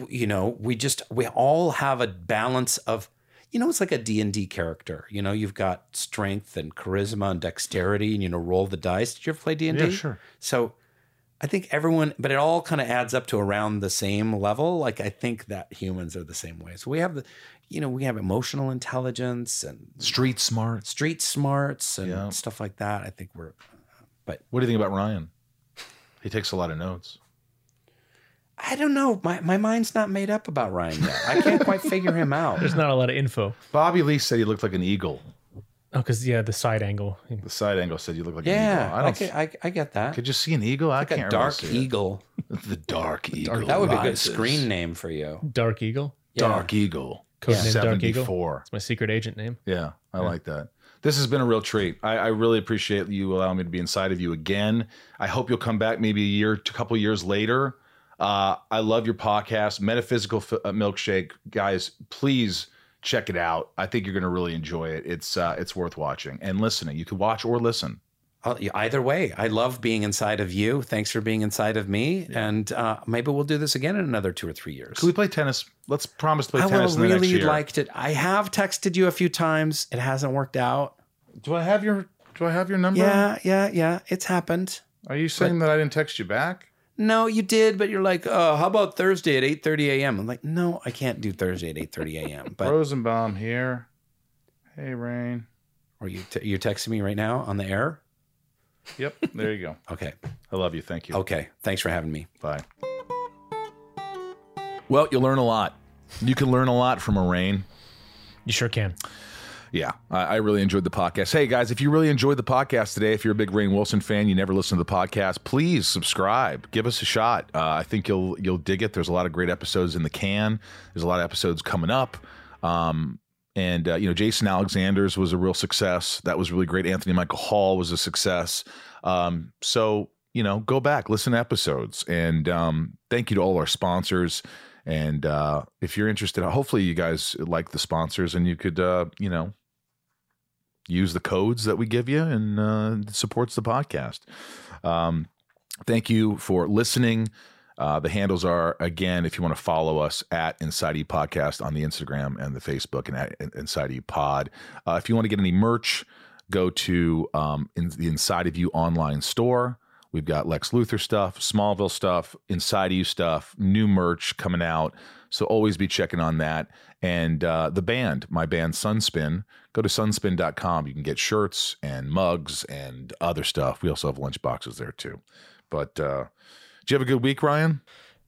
you know we just we all have a balance of you know it's like a D&D character. You know, you've got strength and charisma and dexterity and you know roll the dice. Did you ever play D&D? Yeah, sure. So I think everyone, but it all kind of adds up to around the same level. Like I think that humans are the same way. So we have the, you know, we have emotional intelligence and street smart. street smarts and Yeah. stuff like that. I think we're, But What do you think about Ryan? He takes a lot of notes. I don't know. My, my mind's not made up about Ryan yet. I can't quite figure him out. There's not a lot of info. Bobby Lee said he looked like an eagle. Oh, because yeah, the side angle. The side angle said you look like an Yeah, eagle. I I, don't. get, I, I get that. could you see an eagle? I like a can't dark really see it. eagle. The dark eagle. That would be a good screen name for you. Dark Eagle. Yeah. Dark eagle. Codename Dark Eagle. 74. It's my secret agent name. Yeah, I like that. This has been a real treat. I, I really appreciate you allowing me to be inside of you again. I hope you'll come back maybe a year, a couple years later. Uh, I love your podcast, Metaphysical F- uh, Milkshake, guys. Please check it out. I think you're going to really enjoy it. It's uh, it's worth watching and listening. You can watch or listen. Uh, Either way, I love being inside of you. Thanks for being inside of me. And uh, maybe we'll do this again in another two or three years. Can we play tennis? Let's promise to play I tennis have in the next really liked it. I have texted you a few times. It hasn't worked out. do I have your Do I have your number? Yeah, yeah, yeah. It's happened. Are you saying that I didn't text you back? No, you did, but you're like, oh, how about Thursday at 8:30 a.m.? I'm like, no, I can't do Thursday at 8:30 a.m. But Rosenbaum here. Hey, Rainn. are you t- you're texting me right now on the air? Yep, there you go. Okay, I love you. Thank you. okay. Thanks for having me. Bye. Well, you learn a lot. You can learn a lot from a rain. You sure can. Yeah, I, I really enjoyed the podcast. Hey guys, if you really enjoyed the podcast today, if you're a big Rainn Wilson fan, you never listen to the podcast, please subscribe. Give us a shot. Uh, I think you'll you'll dig it. There's a lot of great episodes in the can. There's a lot of episodes coming up. Um, and uh, you know, Jason Alexander's was a real success. That was really great. Anthony Michael Hall was a success. Um, so you know, go back, listen to episodes, and um, thank you to all our sponsors. And uh, if you're interested, hopefully you guys like the sponsors, and you could, uh, you know, use the codes that we give you, and uh, supports the podcast. Um, thank you for listening. Uh, the handles are again, if you want to follow us at Inside You Podcast on the Instagram and the Facebook, and at Inside You Pod. Uh, if you want to get any merch, go to um, in the Inside of You online store. We've got Lex Luthor stuff, Smallville stuff, Inside You stuff, new merch coming out. So always be checking on that. And uh, the band, my band Sunspin, go to sunspin.com. You can get shirts and mugs and other stuff. We also have lunch boxes there too. But uh, did you have a good week, Ryan?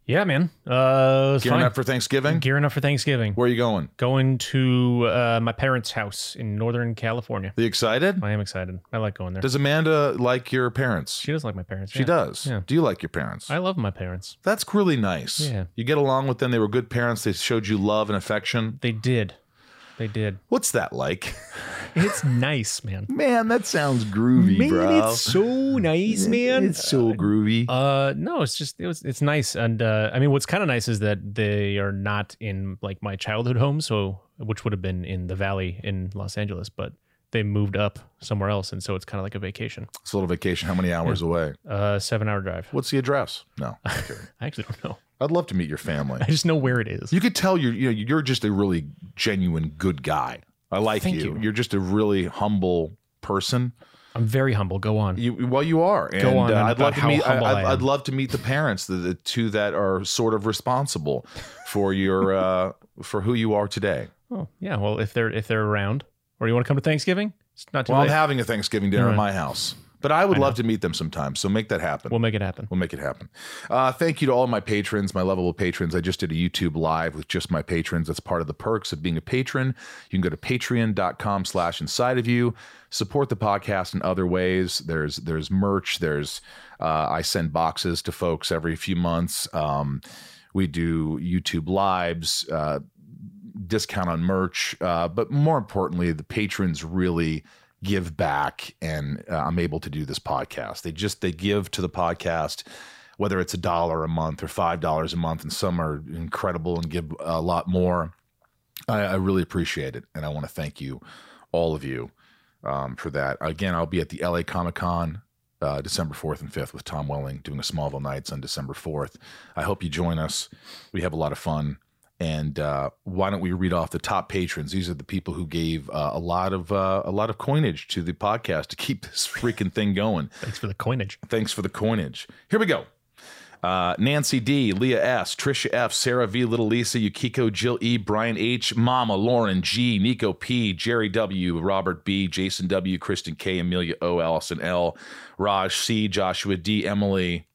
Yeah, man. Uh, Gearing fine. up for Thanksgiving? Gearing up for Thanksgiving. Where are you going? Going to uh, my parents' house in Northern California. Are you excited? I am excited. I like going there. Does Amanda like your parents? she does like my parents. She yeah. does. Yeah. Do you like your parents? I love my parents. That's really nice. Yeah. You get along with them. They were good parents. They showed you love and affection. They did. They did. What's that like? It's nice, man. Man, that sounds groovy, bro. It's so nice, man. It's so groovy. Uh, no, it's just it was it's nice, and uh, I mean, what's kind of nice is that they are not in like my childhood home, so which would have been in the Valley in Los Angeles, but they moved up somewhere else, and so it's kind of like a vacation. it's a little vacation. How many hours away? Uh, seven hour drive. What's the address? No. I'm kidding. I actually don't know. I'd love to meet your family. I just know where it is. You could tell you're you know you're just a really genuine good guy. I like Thank you. you. are just a really humble person. I'm very humble. Go on. You well, you are. And, Go on uh, I'd love to meet. I, humble I I'd, am. I'd love to meet the parents, the, the two that are sort of responsible for your uh, for who you are today. Oh, yeah. Well, if they're if they're around, or you want to come to Thanksgiving, it's not too Well, I'm having a Thanksgiving dinner at Right. my house, but I would I love to meet them sometime. So make that happen. we'll make it happen. We'll make it happen. Uh, thank you to all my patrons, my lovable patrons. I just did a YouTube live with just my patrons. That's part of the perks of being a patron. You can go to patreon.com slash inside of you. Support the podcast in other ways. There's there's merch. There's uh, I send boxes to folks every few months. Um, we do YouTube lives, uh, discount on merch, uh, but more importantly, the patrons really give back, and uh, I'm able to do this podcast. They just they give to the podcast, whether it's a dollar a month or five dollars a month, and some are incredible and give a lot more. I, I really appreciate it, and I want to thank you, all of you, um, for that. Again, I'll be at the LA Comic Con uh, December 4th and 5th with Tom Welling doing a Smallville Nights on December 4th. I hope you join us. We have a lot of fun. And uh, why don't we read off the top patrons? These are the people who gave uh, a lot of uh, a lot of coinage to the podcast to keep this freaking thing going. Thanks for the coinage. Thanks for the coinage. Here we go. Uh, Nancy D, Leah S, Trisha F, Sarah V, Little Lisa, Yukiko, Jill E, Brian H, Mama, Lauren G, Nico P, Jerry W, Robert B, Jason W, Kristen K, Amelia O, Allison L, Raj C, Joshua D, Emily,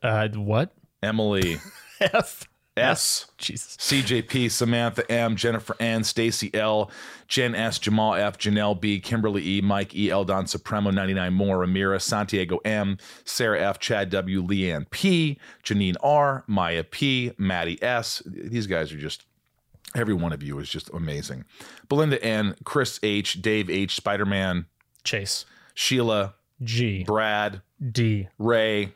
Uh, what? Emily F. S, Jesus. CJP, Samantha M, Jennifer N, Stacy L, Jen S, Jamal F, Janelle B, Kimberly E, Mike E, Eldon Supremo 99 more, Amira, Santiago M, Sarah F, Chad W, Leanne P, Janine R, Maya P, Maddie S. These guys are just every one of you is just amazing. Belinda N, Chris H, Dave H, Spider Man, Chase. Sheila, G. Brad, D. Ray,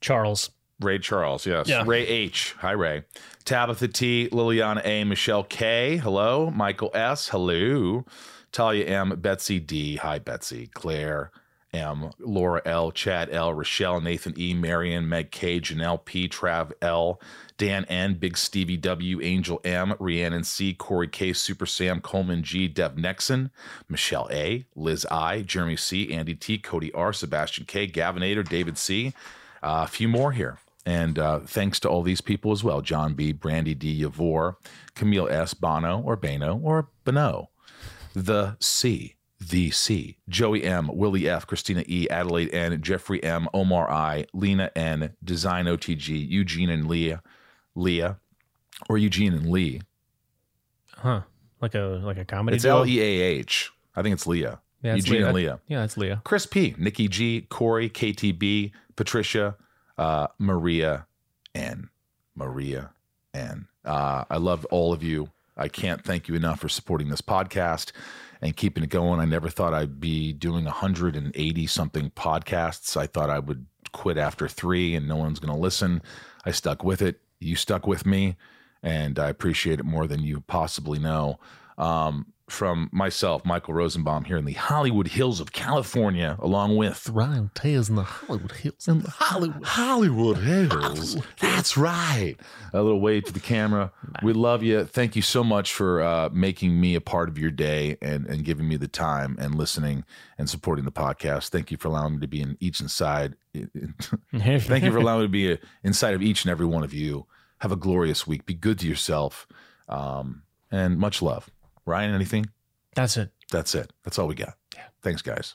Charles. Ray Charles, yes. Yeah. Ray H. Hi, Ray. Tabitha T. Liliana A. Michelle K. Hello. Michael S. Hello. Talia M. Betsy D. Hi, Betsy. Claire M. Laura L. Chad L. Rochelle Nathan E. Marion Meg K. Janelle P. Trav L. Dan N. Big Stevie W. Angel M. Rhiannon C. Corey K. Super Sam Coleman G. Dev Nexon. Michelle A. Liz I. Jeremy C. Andy T. Cody R. Sebastian K. Gavinator. David C. Uh, a few more here. And uh, thanks to all these people as well John B., Brandy D., Yavor, Camille S., Bono, or Bano, or Bano, The C., The C., Joey M., Willie F., Christina E., Adelaide N., Jeffrey M., Omar I., Lena N., Design OTG, Eugene and Leah, Leah, or Eugene and Lee. Huh. Like a like a comedy. It's? L E A H. I think it's Leah. Yeah, it's Eugene and Leah. Leah. Yeah, that's Leah. Chris P, Nikki G, Corey, KTB, Patricia, uh, Maria N. Maria N. Uh, I love all of you. I can't thank you enough for supporting this podcast and keeping it going. I never thought I'd be doing 180 something podcasts. I thought I would quit after three and no one's going to listen. I stuck with it. You stuck with me, and I appreciate it more than you possibly know. Um, from myself, Michael Rosenbaum, here in the Hollywood Hills of California, along with Ryan Tales in the Hollywood Hills. In the Hollywood. Hollywood Hills. That's right. A little wave to the camera. We love you. Thank you so much for uh, making me a part of your day and, and giving me the time and listening and supporting the podcast. Thank you for allowing me to be in each inside. Thank you for allowing me to be a, inside of each and every one of you. Have a glorious week. Be good to yourself. Um, and much love. Ryan, anything? That's it. That's it. That's all we got. Yeah. Thanks, guys.